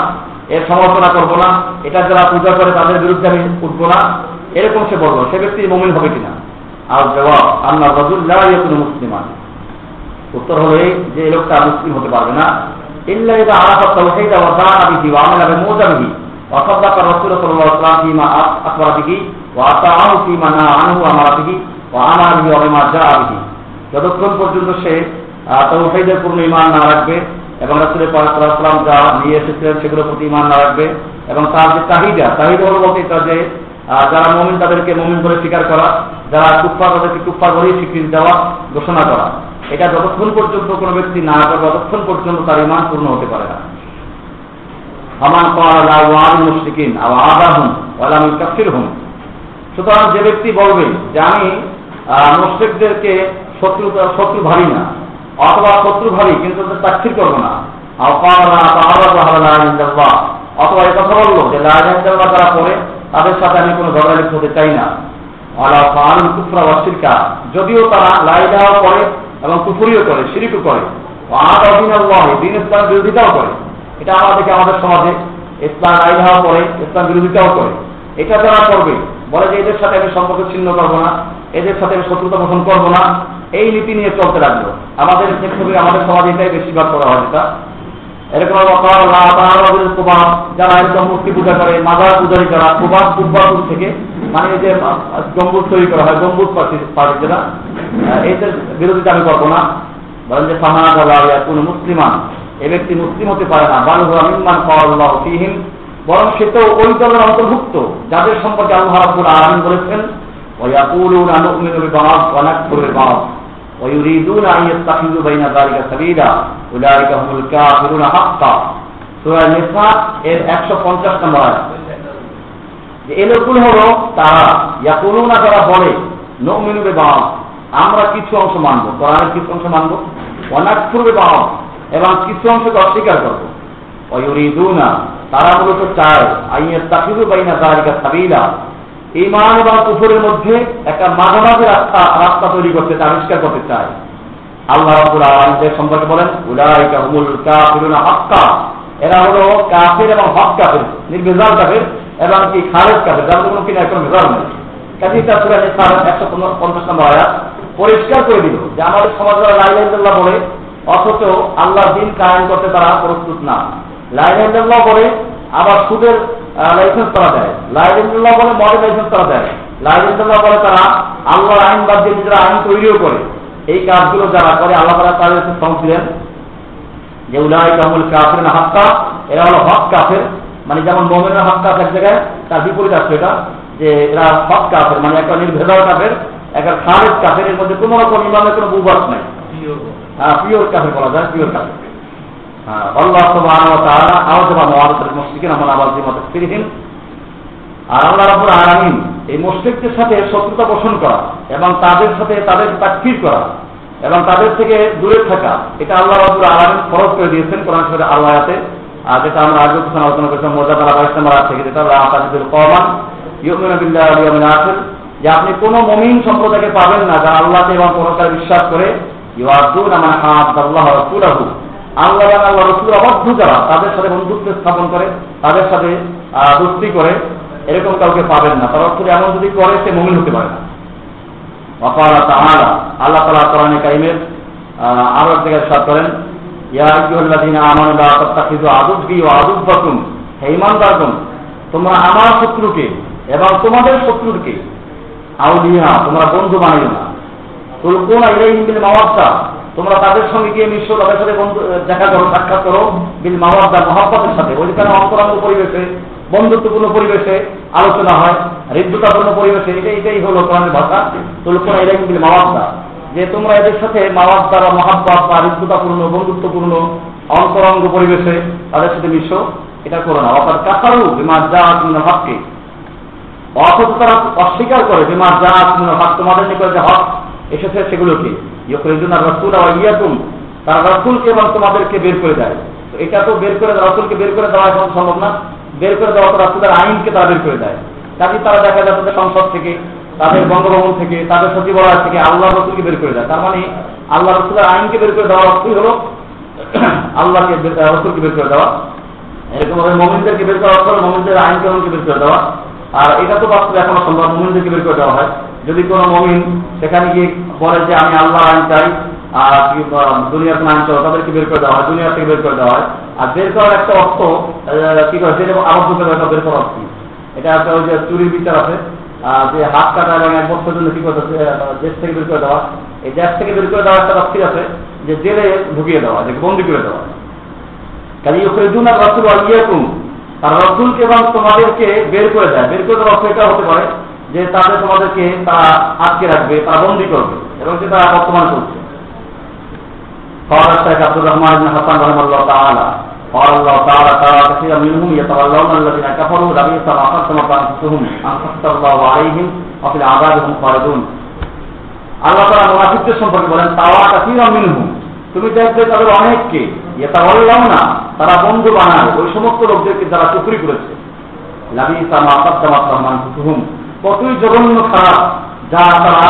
এর সমালোচনা করব না, এটা যারা পূজা করে তাদের বিরুদ্ধে আমি উঠবো না। এরকম সে বলব সে ব্যক্তি মমিন হবে কিনা? আর জবাব আল্লাহ রজুল্লাহ মুসলিমান। উত্তর হলো যে, এই লোকটা মুসলিম হতে পারবে না। বিহি ওয়া আমালা বিমুজাবিহি ওয়া সাদাকা রাসূল সাল্লাল্লাহু আলাইহি ওয়াসাল্লাম ফিমা আখবারা বিহি ওয়া আতাআহু ফিমা নাহা আনহু ওয়া আমারা বিহি ওয়া আমারা বিহি ওয়া বিমা জাআ বিহি যতক্ষণ পর্যন্ত সে তাওহীদের পূর্ণ ঈমান না রাখবে এবং রাসূল পাক সাল্লাল্লাহু আলাইহি ওয়াসাল্লাম যা নিয়ে এসেছিলেন সেগুলোর প্রতি ঈমান না রাখবে এবং তার যে চাহিদা চাহিদা হলো বলতে যে যারা মমিন তাদেরকে মমিন বলে স্বীকার করা, যারা কুফার তাদেরকে কুফার বলেই স্বীকৃতি দেওয়া, ঘোষণা করা। এটা যতক্ষণ পর্যন্ত কোনো ব্যক্তি না করে, ততক্ষণ পর্যন্ত তার ইমান পূর্ণ হতে পারে না। ওয়ালাম কাফির হুম সুতরাং যে ব্যক্তি বলবে যে আমি মুশরিকদেরকে শত্রু শত্রু ভাবি না, অথবা শত্রু ভাবি, কিন্তু করব না। অথবা এই কথা বলল যে তাদের সাথে আমি কোনো ঝগড়া হতে চাই না। কুফরা ওয়াসিরকা যদিও তারা লাইলাও করে এবং কুফুরিও করে সিরিকও করে। দিন ইসলাম বিরোধিতাও করে। এটা আমাদেরকে আমাদের সমাজে ইসলাম লাইলাও করে ইসলাম বিরোধিতাও করে। এটা যারা করবে, বলে যে এদের সাথে আমি সম্পর্ক ছিন্ন করব না, এদের সাথে আমি শত্রুতা পোষণ করব না, এই নীতি নিয়ে চলতে লাগল। আমাদের ক্ষেত্রে আমাদের সমাজে এটাই বেশিরভাগ করা হয় এটা। এরকম যারা একদম মূর্তি পূজা করে, মাজার পূজারি করা কুবাব কুব্বাপুর থেকে মানে যে গম্বুজ তৈরি করা হয় গম্বুজ পার্টি যেটা এদের বিরোধিতা আমি করবো না বলেন যে ফাহাদ কোন মুসলিমান এ ব্যক্তি মুসলিম হতে পারে না বালু আমিমান পাওয়াল্লাহ ফিহিম বরং সে তো ওই দলের অন্তর্ভুক্ত যাদের সম্পর্কে আল্লাহ রাব্বুল আলামিন বলেছেন ওয়াকুলুনা নুমিনু বিবাদ ওয়া নাকফুরু বিবাদ ويريدون أن يتخذوا بين ذلك سبيلا أولئك هم الكافرون حقا সূরা নিসা এর 150 নম্বর আয়াত যে এই লোকগুলো হলো তারা। ইয়াকুলুনা যারা বলে, নমিনু বিবাদ আমরা কিছু অংশ মানবো। কোরআনের কিছু অংশ মানবো। অনাকফুর বিবাদ এবং কিছু অংশকে অস্বীকার করব। অয়ুরিদুনা তারা মূলত চায় আইয়ের তাকিদু বাইনা জালিকা সাবিলা ইমান এবং কুফরের মধ্যে একটা মাঝামাঝি রাস্তা রাস্তা তৈরি করতে আবিষ্কার করতে চায়। আল্লাহ রাব্বুল আলামিনের সম্পর্কে বলেন, উলাইকা হুমুল কাফিরুনা হাক্কা এরা হলো কাফির এবং হক কাফির নির্ভেজাল কাফির। এবং কি খালেদ কাফির যার কোনো কিনা কোনো ভেজাল নেই। কাজে তার সুরা নিসার একশো পঞ্চাশ নম্বর আয়াত, পরিষ্কার করে দিল যে আমাদের সমাজ যারা বলে, অথচ আল্লাহ দিন কায়েম করতে তারা প্রস্তুত না। লাইলাইল্লাহ বলে আবার সুদের লাইসেন্স তারা দেয়। লাইলাইল্লাহ বলে মদের লাইসেন্স তারা দেয়। লাইলাইল্লাহ বলে তারা আল্লাহর আইন বাদ দিয়ে নিজেরা আইন তৈরিও করে। এই কাজগুলো যারা করে, আল্লাহ তারা তাদের সং দিলেন। যে উলাই কামুল কাফের হাক্কা এরা হলো হক কাফের। মানে যেমন মোমেনের হক কাফের জায়গায় তার বিপরীত আসছে এটা যে এরা হক কাফের মানে একটা নির্ভেজাল কাফের একটা খালেদ কাফের এর মধ্যে কোনো রকম ইমামের কোনো বুবাস নাই। হ্যাঁ পিওর কাফের বলা যায় পিওর আল্লাহ আমল আবাজি আর আল্লাহ এই মুশরিকদের সাথে শত্রুতা পোষণ করা এবং তাদের সাথে তাদের করা এবং তাদের থেকে দূরে থাকা এটা আল্লাহ আলামিন ফরজ করে দিয়েছেন কোরআন আল্লাহ আর যেটা আমরা আগে কিছু আলোচনা করেছিলাম মোজাদালা বাইশ নম্বর আয়াত থেকে যেটা রাহাতাজিদুল কওমান ইউমিনু বিল্লাহি ওয়াল ইয়াউমিল আখির, যে আপনি কোন মমিন সম্প্রদায়কে পাবেন না যারা আল্লাহকে এবং পরকালে বিশ্বাস করে হাদাল্লাহ রাসূলাহু, আল্লাহ আল্লাহ রসুল যারা, তাদের সাথে বন্ধুত্ব স্থাপন করে, তাদের সাথে দোস্তি করে, এরকম কাউকে পাবেন না, তার অর্থ এমন যদি করে, সে মমিন হতে পারে না। অপারা তাহারা আল্লাহ তালা কোরআনে কাইমের আরও এক জায়গায় সাত করেন তোমরা আমার শত্রুকে এবং তোমাদের শত্রুকে তোমরা বন্ধু না। তোর কোন তোমরা তাদের সঙ্গে গিয়ে মিশো তাদের সাথে দেখা করো, সাক্ষাৎ করো, বিল মাওয়াদ্দা, মহাব্বতের সাথে। ওইখানে অন্তরাঙ্গ পরিবেশে, বন্ধুত্বপূর্ণ পরিবেশে আলোচনা হয়, হৃদ্যতাপূর্ণ পরিবেশে, এটাই এটাই হলো কোরআনের ভাষা। এটাই বিল মাওয়াদ্দা। যে তোমরা এদের সাথে মাওয়াদ্দা বা মহাব্বাত বা হৃদ্যতাপূর্ণ বন্ধুত্বপূর্ণ, অন্তরঙ্গ পরিবেশে তাদের সাথে মিশো, এটা করো না। অর্থাৎ কাকারু বিমার যা হককে। অথচ তারা অস্বীকার করে বিমার যা হক তোমাদের নিকট যে হক এসেছে সেগুলোকে ইয়করিজুনা রসুল ইয়াকুম। তারা রসুলকে এবং তোমাদেরকে বের করে দেয়। তো এটা তো বের করে, রসুলকে বের করে দেওয়া এখন সম্ভব না। বের করে দেওয়া তো আইনকে তারা বের করে দেয়। কাজে তারা দেখা যায় সংসদ থেকে তাদের বঙ্গভবন থেকে, তাদের সচিবালয় থেকে আল্লাহ রসুলকে বের করে দেয়। তার মানে আল্লাহ রসুলের আইনকে বের করে দেওয়ার অর্থই হলো আল্লাহকে রসুলকে বের করে দেওয়া। এরকম ভাবে মমিনদেরকে বের করা অর্থ মমিনদের আইন কানুনকে বের করে দেওয়া। আর এটা তো বাস্তবে এখনও সম্ভব, মমিনদেরকে বের করে দেওয়া হয়। যদি কোনো মমিন সেখানে গিয়ে বলে যে, আমি আল্লাহ আইন চাই, আর দুনিয়ার কোন আইন চাও তাদেরকে বের করে দেওয়া হয়, দুনিয়া থেকে বের করে দেওয়া হয়। আর বের করার একটা অর্থ কি করে যেটা আবদ্ধ করে বের করা অর্থ এটা একটা ওই যে চুরির বিচার আছে। যে হাত কাটা এবং এক বছর জন্য কি করতে দেশ থেকে বের করে দেওয়া, এই দেশ থেকে বের করে দেওয়া একটা তফসিল আছে যে জেলে ঢুকিয়ে দেওয়া, যে বন্দি করে দেওয়া। কাজে ওখানে দু না রসুল আর ইয়ে ইয়াকুম, তারা রসুলকে এবং তোমাদেরকে বের করে দেয়। বের করে দেওয়া এটা হতে পারে যে তাদের তোমাদেরকে তারা আটকে রাখবে, তারা বন্দি করবে এবং সেটা বর্তমান করছে। ফাওয়ার শাহ আব্দুর রহমান হাসান রহমাল্লাহ তালা قال الله تعالى ترى كثيرا منهم يتولون الذين كفروا لبئس ما قدمت انفسهم ان سخط الله عليهم وفي العذاب هم خالدون আল্লাহ তারা মুনাফিকদের সম্পর্কে বলেন তাওয়া কাসিরা মিনহুম তুমি দেখবে তাদের অনেককে এটা বললাম না তারা বন্ধু বানায় ওই সমস্ত লোকদেরকে যারা চুকরি করেছে কতই জঘন্য খারাপ যা তারা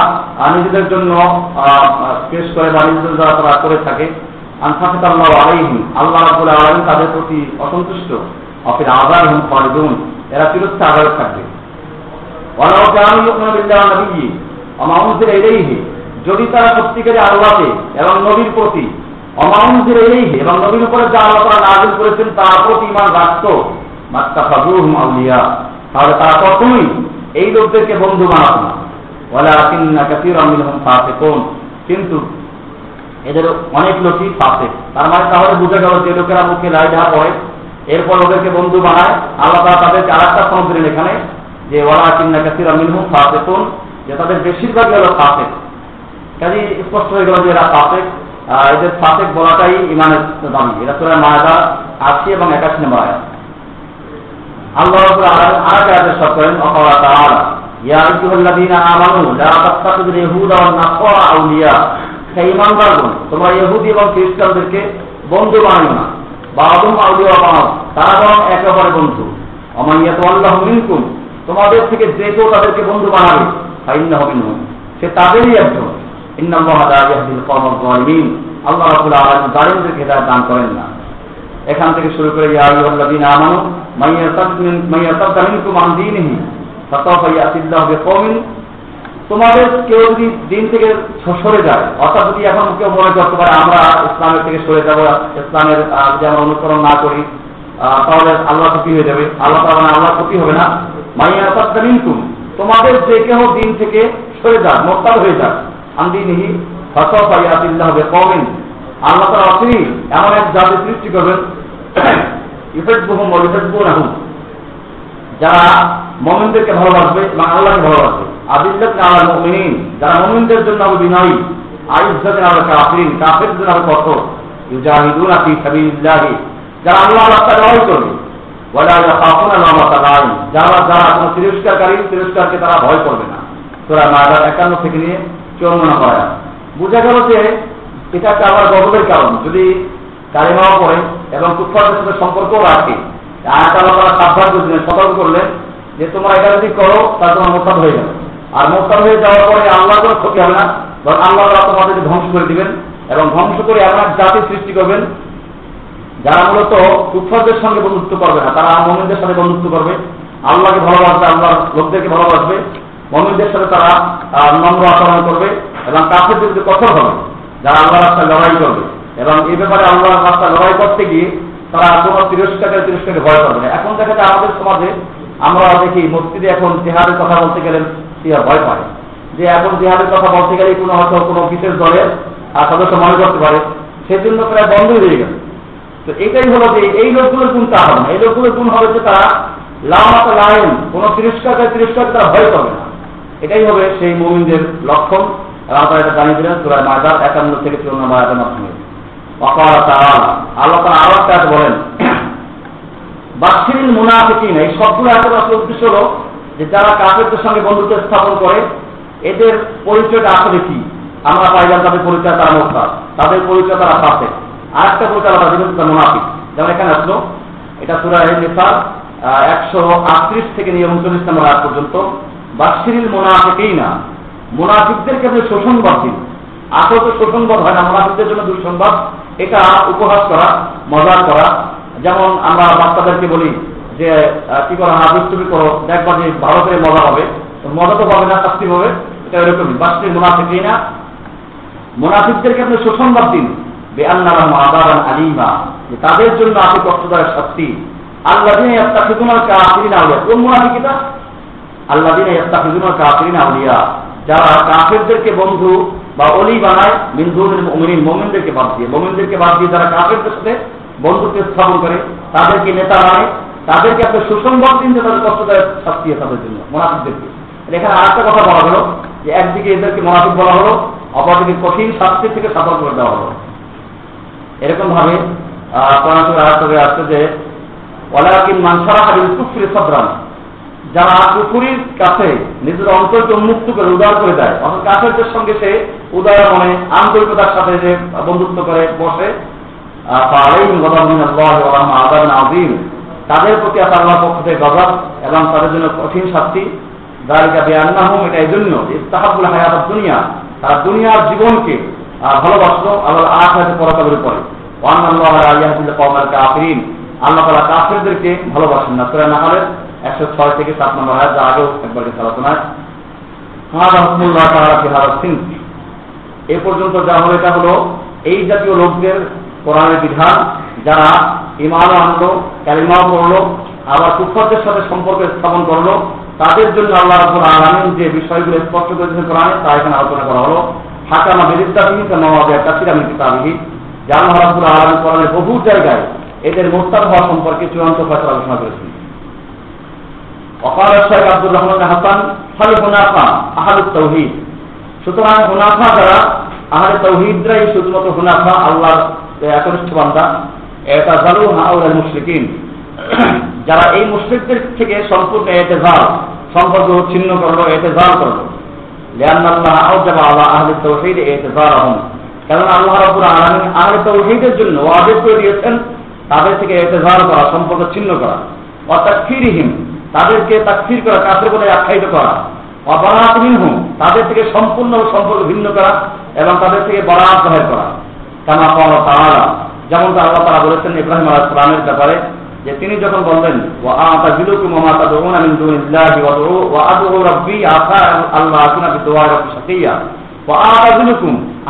নিজেদের জন্য পেশ করে বা নিজেদের যারা তারা করে থাকে আনসাফিতাল্লাহ আলাইহিম, আল্লাহ রাবুল আলম তাদের প্রতি অসন্তুষ্ট। অফির আবার হুম ফারিদুন এরা চিরস্থায় আবার থাকবে। নাবিয়্যি ওয়া মা উনজিলা ইলাইহি, যদি তারা সত্যিকারে আল্লাহকে এবং নবীর প্রতি অমানুষের এই এবং নবীর উপরে যা আল্লাহ তারা নাজিল করেছেন তার প্রতি ইমান রাখত মাত্তা ফাজুহুম আউলিয়া, তাহলে তারা কখনোই এই লোকদেরকে বন্ধু বানাত না। ওয়ালা কিন্না কাসীরাম মিনহুম ফাসিকুন, কিন্তু এদের অনেক লোকই ফাসে তার মানে তাহলে বুঝে গেল যে লোকেরা মুখে লাই ঢা পড়ে এরপর ওদেরকে বন্ধু বানায়। আল্লাহ তারা তাদেরকে আর একটা ফোন দিলেন এখানে, যে ওয়ালা কিন্না কাসীরাম মিনহুম ফাসিকুন, যে তাদের বেশিরভাগই হলো ফাসেক। কাজে স্পষ্ট হয়ে গেল যে এরা ফাসেক। এদের ফাসেক বলাটাই ইমানের দাবি। এটা তোরা মায়াদা আশি এবং একাশি নম্বর আয়াত। আল্লাহ রাব্বুল আলামিন আয়াতে সব করেন, অকালা তাআলা, ইয়া আইয়ুহাল্লাযীনা আমানু, লা তাত্তাখিযুল ইয়াহুদা ওয়ান নাসারা আউলিয়া। হে ঈমানদারগণ তোমরা ইহুদি এবং খ্রিস্টানদেরকে বন্ধু বানাইও না। বাদুম আউলিয়া বানাও। তারা বরং একে অপরের বন্ধু। অমাইয়াত আল্লাহ মিনকুম। তোমাদের থেকে যে কেউ তাদেরকে বন্ধু বানাবে ফাইন্না হবে সে তাদেরই একজন। আল্লাহ রাবুল আলম জালিমদেরকে হেদায়ত দান করেন না। এখান থেকে শুরু করে ইয়াদিন আমানু তোমাদের কেউ যদি দিন থেকে সরে যায়, অর্থাৎ যদি এখন কেউ মনে করতে পারে আমরা ইসলামের থেকে সরে যাব, ইসলামের যদি আমরা অনুসরণ না করি তাহলে আল্লাহ ক্ষতি হয়ে যাবে। আল্লাহ তাহলে আল্লাহ ক্ষতি হবে না। মাইয়া তামিনকুম তোমাদের যে কেউ দিন থেকে সরে যাক মোত্তাল হয়ে যাক, আন্দিনিহি ফসফাইয়াতিল্লাহ বিকওমিন। আল্লাহ তাআলা অচিরি এমন এক জাতি সৃষ্টি করবেন, ইউহিব্বুহুম ওয়া ইউহিব্বুনাহু যারা মুমিনদেরকে ভালোবাসবে এবং আল্লাহকে ভালোবাসবে। আদিল্লাত আলাল মুমিনিন যারা জন্য হবে বিনয়ী কঠোর ইউজাহিদুনা ফি যারা আল্লাহর রাস্তায় লড়াই করবে। ওয়ালা ভয় করবে না। সূরা মায়দা 51 থেকে নিয়ে যে এটা গর্বের কারণ। যদি এবং সাথে সম্পর্কও রাখে আল্লাহ সাবধান সতর্ক যে তোমরা এটা যদি করো তোমার মোস্তাদ হয়ে যাবে। আর মোস্তাদ হয়ে যাওয়ার পরে আল্লাহ কোনো ক্ষতি হবে না। বরং আল্লাহ তারা তোমাদেরকে ধ্বংস করে দিবেন এবং ধ্বংস করে এক জাতি সৃষ্টি করবেন, যারা মূলত কুফারদের সঙ্গে বন্ধুত্ব করবে না। তারা মোমিনদের সাথে বন্ধুত্ব করবে। আল্লাহকে ভালোবাসবে, আল্লাহর লোকদেরকে ভালোবাসবে। মমিনদের সাথে তারা নম্র আচরণ করবে এবং কাফের বিরুদ্ধে কঠোর হবে, যারা আল্লাহ রাস্তায় লড়াই করবে। এবং এই ব্যাপারে আল্লাহ রাস্তায় লড়াই করতে গিয়ে তারা কোন তিরস্কারের তিরস্কারকে ভয় করবে না। এখন দেখা যায় আমাদের সমাজে আমরা দেখি মসজিদে এখন জেহাদের কথা বলতে গেলে ভয় পায়। যে এখন জেহাদের কথা বলতে গেলে কোনো হয়তো কোনো বিশেষ দলের সদস্য মনে করতে পারে। সেজন্য প্রায় বন্ধই হয়ে গেল। তো এটাই হলো যে এই লোকগুলোর গুণ তা হবে না এই লোকগুলোর গুণ হবে যে তারা লামাত লাইন কোন তিরস্কার তিরস্কার তারা ভয় করবে না। এটাই হবে সেই মুমিনদের লক্ষণ। তারা এটা জানিয়ে দিলেন সুরায় মাজার একান্ন থেকে চুয়ান্ন মায়াতের মাধ্যমে আল্লাহ তারা আরও একটা বলেন বাচ্ছিরিন মুনাফিকিন, এই সবগুলো আসলে উদ্দেশ্য হলো যে যারা কাফেরদের সঙ্গে বন্ধুত্ব স্থাপন করে, এদের পরিচয়টা আসলে কি? আমরা পাইলাম তাদের পরিচয় তারা মোস্তাদ, তাদের পরিচয় তারা পাশে আর একটা পরিচয় আলাদা যেমন মুনাফিক। যেমন এখানে আসলো, এটা নিসার একশো আটত্রিশ থেকে নিয়ে উনচল্লিশ নম্বর আগ পর্যন্ত। বাসিরিল মোনাফিকেই না, মোনাফিকদেরকে আপনি শোষণবাদ দিন। আসল তো শোষণবাদ হয় না, মোনাফিকদের জন্য দুঃসংবাদ। এটা উপহাস করা মজা করা। যেমন আমরা বাচ্চাদেরকে বলি যে কি করো হা দুষ্টুমি করো, দেখবা যে ভালো করে মজা হবে। মজা তো পাবে না, শাস্তি হবে এটা এরকমই বাস্তবে মুনাফিক না মুনাফিকদেরকে আপনি সুসংবাদ দিন। বেআল্লাহ আদাবান আলিমা তাদের জন্য আপনি কষ্টদায়ক শাস্তি। আল্লাহ দিনে ফিজুনার কাফিরিন আউলিয়া। কোন মুনাফিকিটা আল্লাহ দিনে ফিজুনার কাফিরিন আউলিয়া। যারা কাফেরদেরকে বন্ধু বা অলি বানায় মিনজুদের মমিন মোমিনদেরকে বাদ দিয়ে। মোমিনদেরকে বাদ দিয়ে যারা কাফেরদের সাথে বন্ধুত্ব স্থাপন করে, তাদেরকে নেতা মানে তাদেরকে আপনি সুসংবাদ দিন যে তাদের কষ্টদায়ক শাস্তি তাদের জন্য মোনাফিকদেরকে এখানে আরেকটা কথা বলা হলো, যে একদিকে এদেরকে মোনাফিক বলা হলো, অপরদিকে কঠিন শাস্তি থেকে সতর্ক করে দেওয়া হলো। এরকম ভাবে করে আসছে যে ওলাকিন মানসারা কুফরি যারা কুফুরির কাছে নিজের অন্তরকে উন্মুক্ত করে উদার করে দেয়, অর্থাৎ কাফেরদের সঙ্গে সে উদয় মনে আন্তরিকতার সাথে যে বন্ধুত্ব করে বসে তাদের প্রতি আল্লাহ পক্ষ থেকে গজব এবং তাদের জন্য কঠিন শাস্তি। দারিকা বেআন্নাহম এটা এই জন্য ইস্তাহাবুল হায়াত দুনিয়া। তারা দুনিয়ার জীবনকে ভালোবাসলো, আল্লাহ আখাতে পরকালের উপরে। ওয়ান আল্লাহ তাআলা কাফিরদেরকে ভালোবাসেন না। নাহলের 106 থেকে 7 নম্বর যা আগেও আলোচনায়। এ পর্যন্ত যা হলো, এটা হলো এই জাতীয় লোকদের কোরআনের বিধান। যারা ইমানও আনলো, কালিমাও পড়ল, আবার কুফরদের সাথে সম্পর্ক স্থাপন করল, তাদের জন্য আল্লাহ রাবুল আলমিন যে বিষয়গুলো স্পষ্ট করেছেন কোরআনে, তা এখানে আলোচনা করা হলো। হাকামা বেদিদ্দাবিহি নওয়াবে কাসিরামিন কিতাবিহি। যে আল্লাহ রাবুল আলমিন কোরআনের বহু জায়গায় এদের মোস্তাদ হওয়া সম্পর্কে চূড়ান্ত ফয়সলা ঘোষণা করেছেন। অকাল শেখ আব্দুর রহমান হাসান ফাল হুনাফা আহালুত তৌহিদ সুতরাং হুনাফা যারা আহারে তৌহিদরাই শুধুমাত্র হুনাফা, আল্লাহর একনিষ্ঠ বান্দা। যারা এই মুশ্রিকদের থেকে সম্পূর্ণ এতেজাল, সম্পর্ক ছিন্ন করল, এতেজাল করল। আল্লাহ জন্য করে দিয়েছেন, তাদের থেকে এতেজাল করা, সম্পর্ক ছিন্ন করা। অর্থাৎ তাদেরকে করা বলে আখ্যায়িত করা। তাদের থেকে সম্পূর্ণ সম্পর্ক ভিন্ন করা এবং তাদের থেকে জাহের করা। কামা পাওয়া তাআলা যেমন আল্লাহ তারা বলেছেন ইব্রাহিম আলাইহিস সালামের ব্যাপারে, যে তিনি যখন বললেন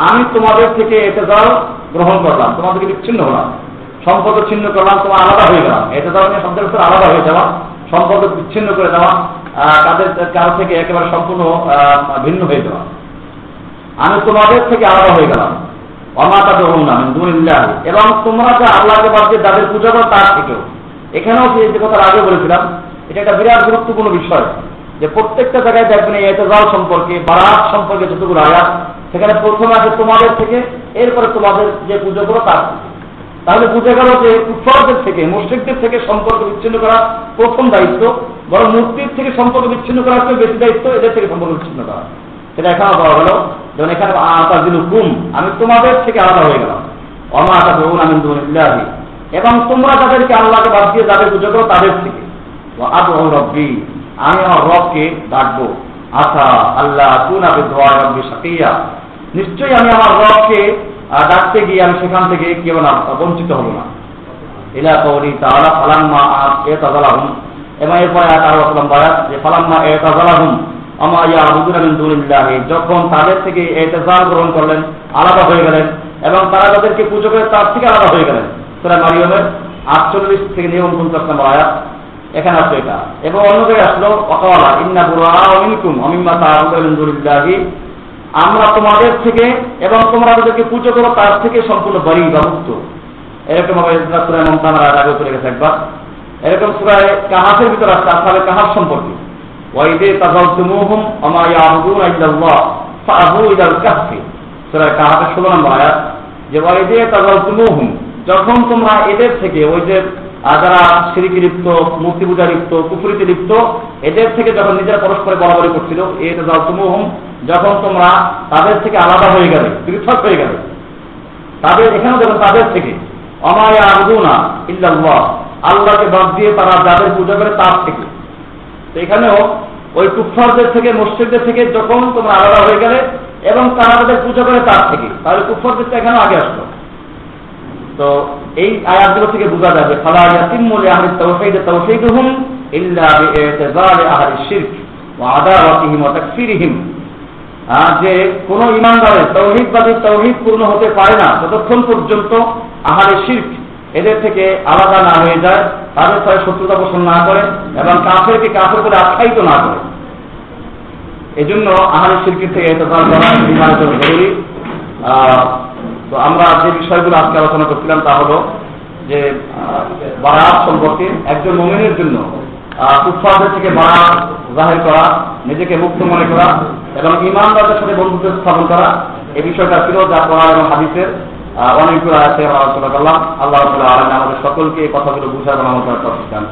আমি তোমাদের থেকে এতেজাল গ্রহণ করলাম, তোমাদের থেকে বিচ্ছিন্ন হলাম সম্পর্ক ছিন্ন করলাম, তোমার আলাদা হয়ে গেলাম। এতেজাল নিয়ে শব্দের উপর আলাদা হয়ে যাওয়া সম্পর্ক বিচ্ছিন্ন করে দেওয়া তাদের কারও থেকে একেবারে সম্পূর্ণ ভিন্ন হয়ে যাওয়া। আমি তোমাদের থেকে আলাদা হয়ে গেলাম এবং তোমরা যে আল্লাহকে বাদ যাদের পূজা করো তার থেকেও। এখানেও যে কথা আগে বলেছিলাম, এটা একটা বিরাট গুরুত্বপূর্ণ বিষয় যে প্রত্যেকটা জায়গায় দেখবেন এই এতেজাল সম্পর্কে, বারাত সম্পর্কে যতগুলো আয়াত, সেখানে প্রথমে আছে তোমাদের থেকে, এরপরে তোমাদের যে পুজো করো তার তাহলে বুঝে গেল যে কুফরদের থেকে, মুশ্রিকদের থেকে সম্পর্ক বিচ্ছিন্ন করা প্রথম দায়িত্ব, বরং মূর্তির থেকে সম্পর্ক বিচ্ছিন্ন করার চেয়ে বেশি দায়িত্ব এদের থেকে সম্পর্ক বিচ্ছিন্ন করা। সেটা এখানে বলা হলো। আমি তোমাদের থেকে আলাদা হয়ে গেলাম। অমা আমি এবং তোমরা তাদেরকে আল্লাহকে বাদ দিয়ে যাদের পুজো করো তাদের থেকে। রব্বি, আমি আমার রবকে ডাকবো। আশা আল্লাহ রব্বি সাকিয়া নিশ্চয়ই আমি আমার রবকে ডাকতে গিয়ে আমি সেখান থেকে কেউ না, বঞ্চিত হব না। ইলা কৌরি তাহলে ফালাম্মা এ তাজালাহুম এবং এরপরে আল্লাহ বয়াত যে, ফালাম্মা এ তাজালাহুম যখন তাদের থেকে এতেজাল গ্রহণ করলেন, আলাদা হয়ে গেলেন এবং তারা তাদেরকে পুজো করে তার থেকে আলাদা হয়ে গেলেন। সুরা মারিয়মের আটচল্লিশ থেকে নিয়ম পঞ্চাশ নম্বর আয়াত। এখানে আসলো এটা। এবং অন্য আসলো অকাওয়ালা ইন্না বুরা অমিনকুম অমিম্মা তাহলে আমরা তোমাদের থেকে এবং তোমরা তাদেরকে পুজো করো, তার থেকে সম্পূর্ণ বাড়ি বা মুক্ত। এরকম মমতানার আগে চলে গেছে একবার। এরকম সুরায় কাহাফের ভিতরে আসছে আসলে কাহাফ সম্পর্কে। ওয়াইদে তাজালতুমুহুম আমা ইয়াবুদুন ইল্লাল্লাহ ফাআবু ইলাল কাহফি সূরা কাহফের 16 নম্বর আয়াত যে ওয়াইদে তাজালতুমুহুম যখন তোমরা এদের থেকে ওই যে যারা সিরিকি লিপ্ত, মূর্তি পূজা লিপ্ত, কুফুরিতে লিপ্ত, এদের থেকে যখন নিজেরা পরস্পরে বরাবরি করছিল, এ তাজালতুমুহুম যখন তোমরা তাদের থেকে আলাদা হয়ে গেলে, পৃথক হয়ে গেলে, তাদের, এখানে যখন তাদের থেকে অমায়া আবুদুনা ইল্লাল্লাহ, আল্লাহকে বাদ দিয়ে তারা যাদের পূজা করে তার থেকে। এখানেও ওই কুফারদের থেকে, মসজিদদের থেকে যখন তোমরা আলাদা হয়ে গেলে এবং তারা তাদের পুজো করে তার থেকে, তাহলে কুফারদের তো এখানে আগে আসলো তো এই আয়াতগুলো থেকে বোঝা যাবে ফালা ইয়াতিম্মু লিআহলি তাওহীদ তাওহীদুহুম ইল্লা বিইতিজাল আহলি শিরক ওয়া আদাওয়াতিহিম ওয়া তাকফিরিহিম। যে কোন ইমানদারের তৌহিদবাদী তৌহিদ পূর্ণ হতে পারে না, ততক্ষণ পর্যন্ত আহারে শির্ক এদের থেকে আলাদা না হয়ে যায়, তাদের সাথে শত্রুতা পোষণ না করে এবং কাফেরকে কাফের করে আখ্যায়িত না করে। এজন্য আহারে শিল্পের থেকে এতকাল করা জরুরি। তো আমরা যে বিষয়গুলো আজকে আলোচনা করছিলাম তা হলো যে বারাত সম্পর্কে একজন মমিনের জন্য কুফারদের থেকে বারাত জাহির করা, নিজেকে মুক্ত মনে করা এবং ইমানদারদের সাথে বন্ধুত্ব স্থাপন করা এই বিষয়টা ছিল যা কোরআন এবং হাদিসের অনেকগুলো আমরা আলোচনা করলাম আল্লাহ আলম আমাদের সকলকে এই কথাগুলো বুঝার এবং আমাদের সিদ্ধান্ত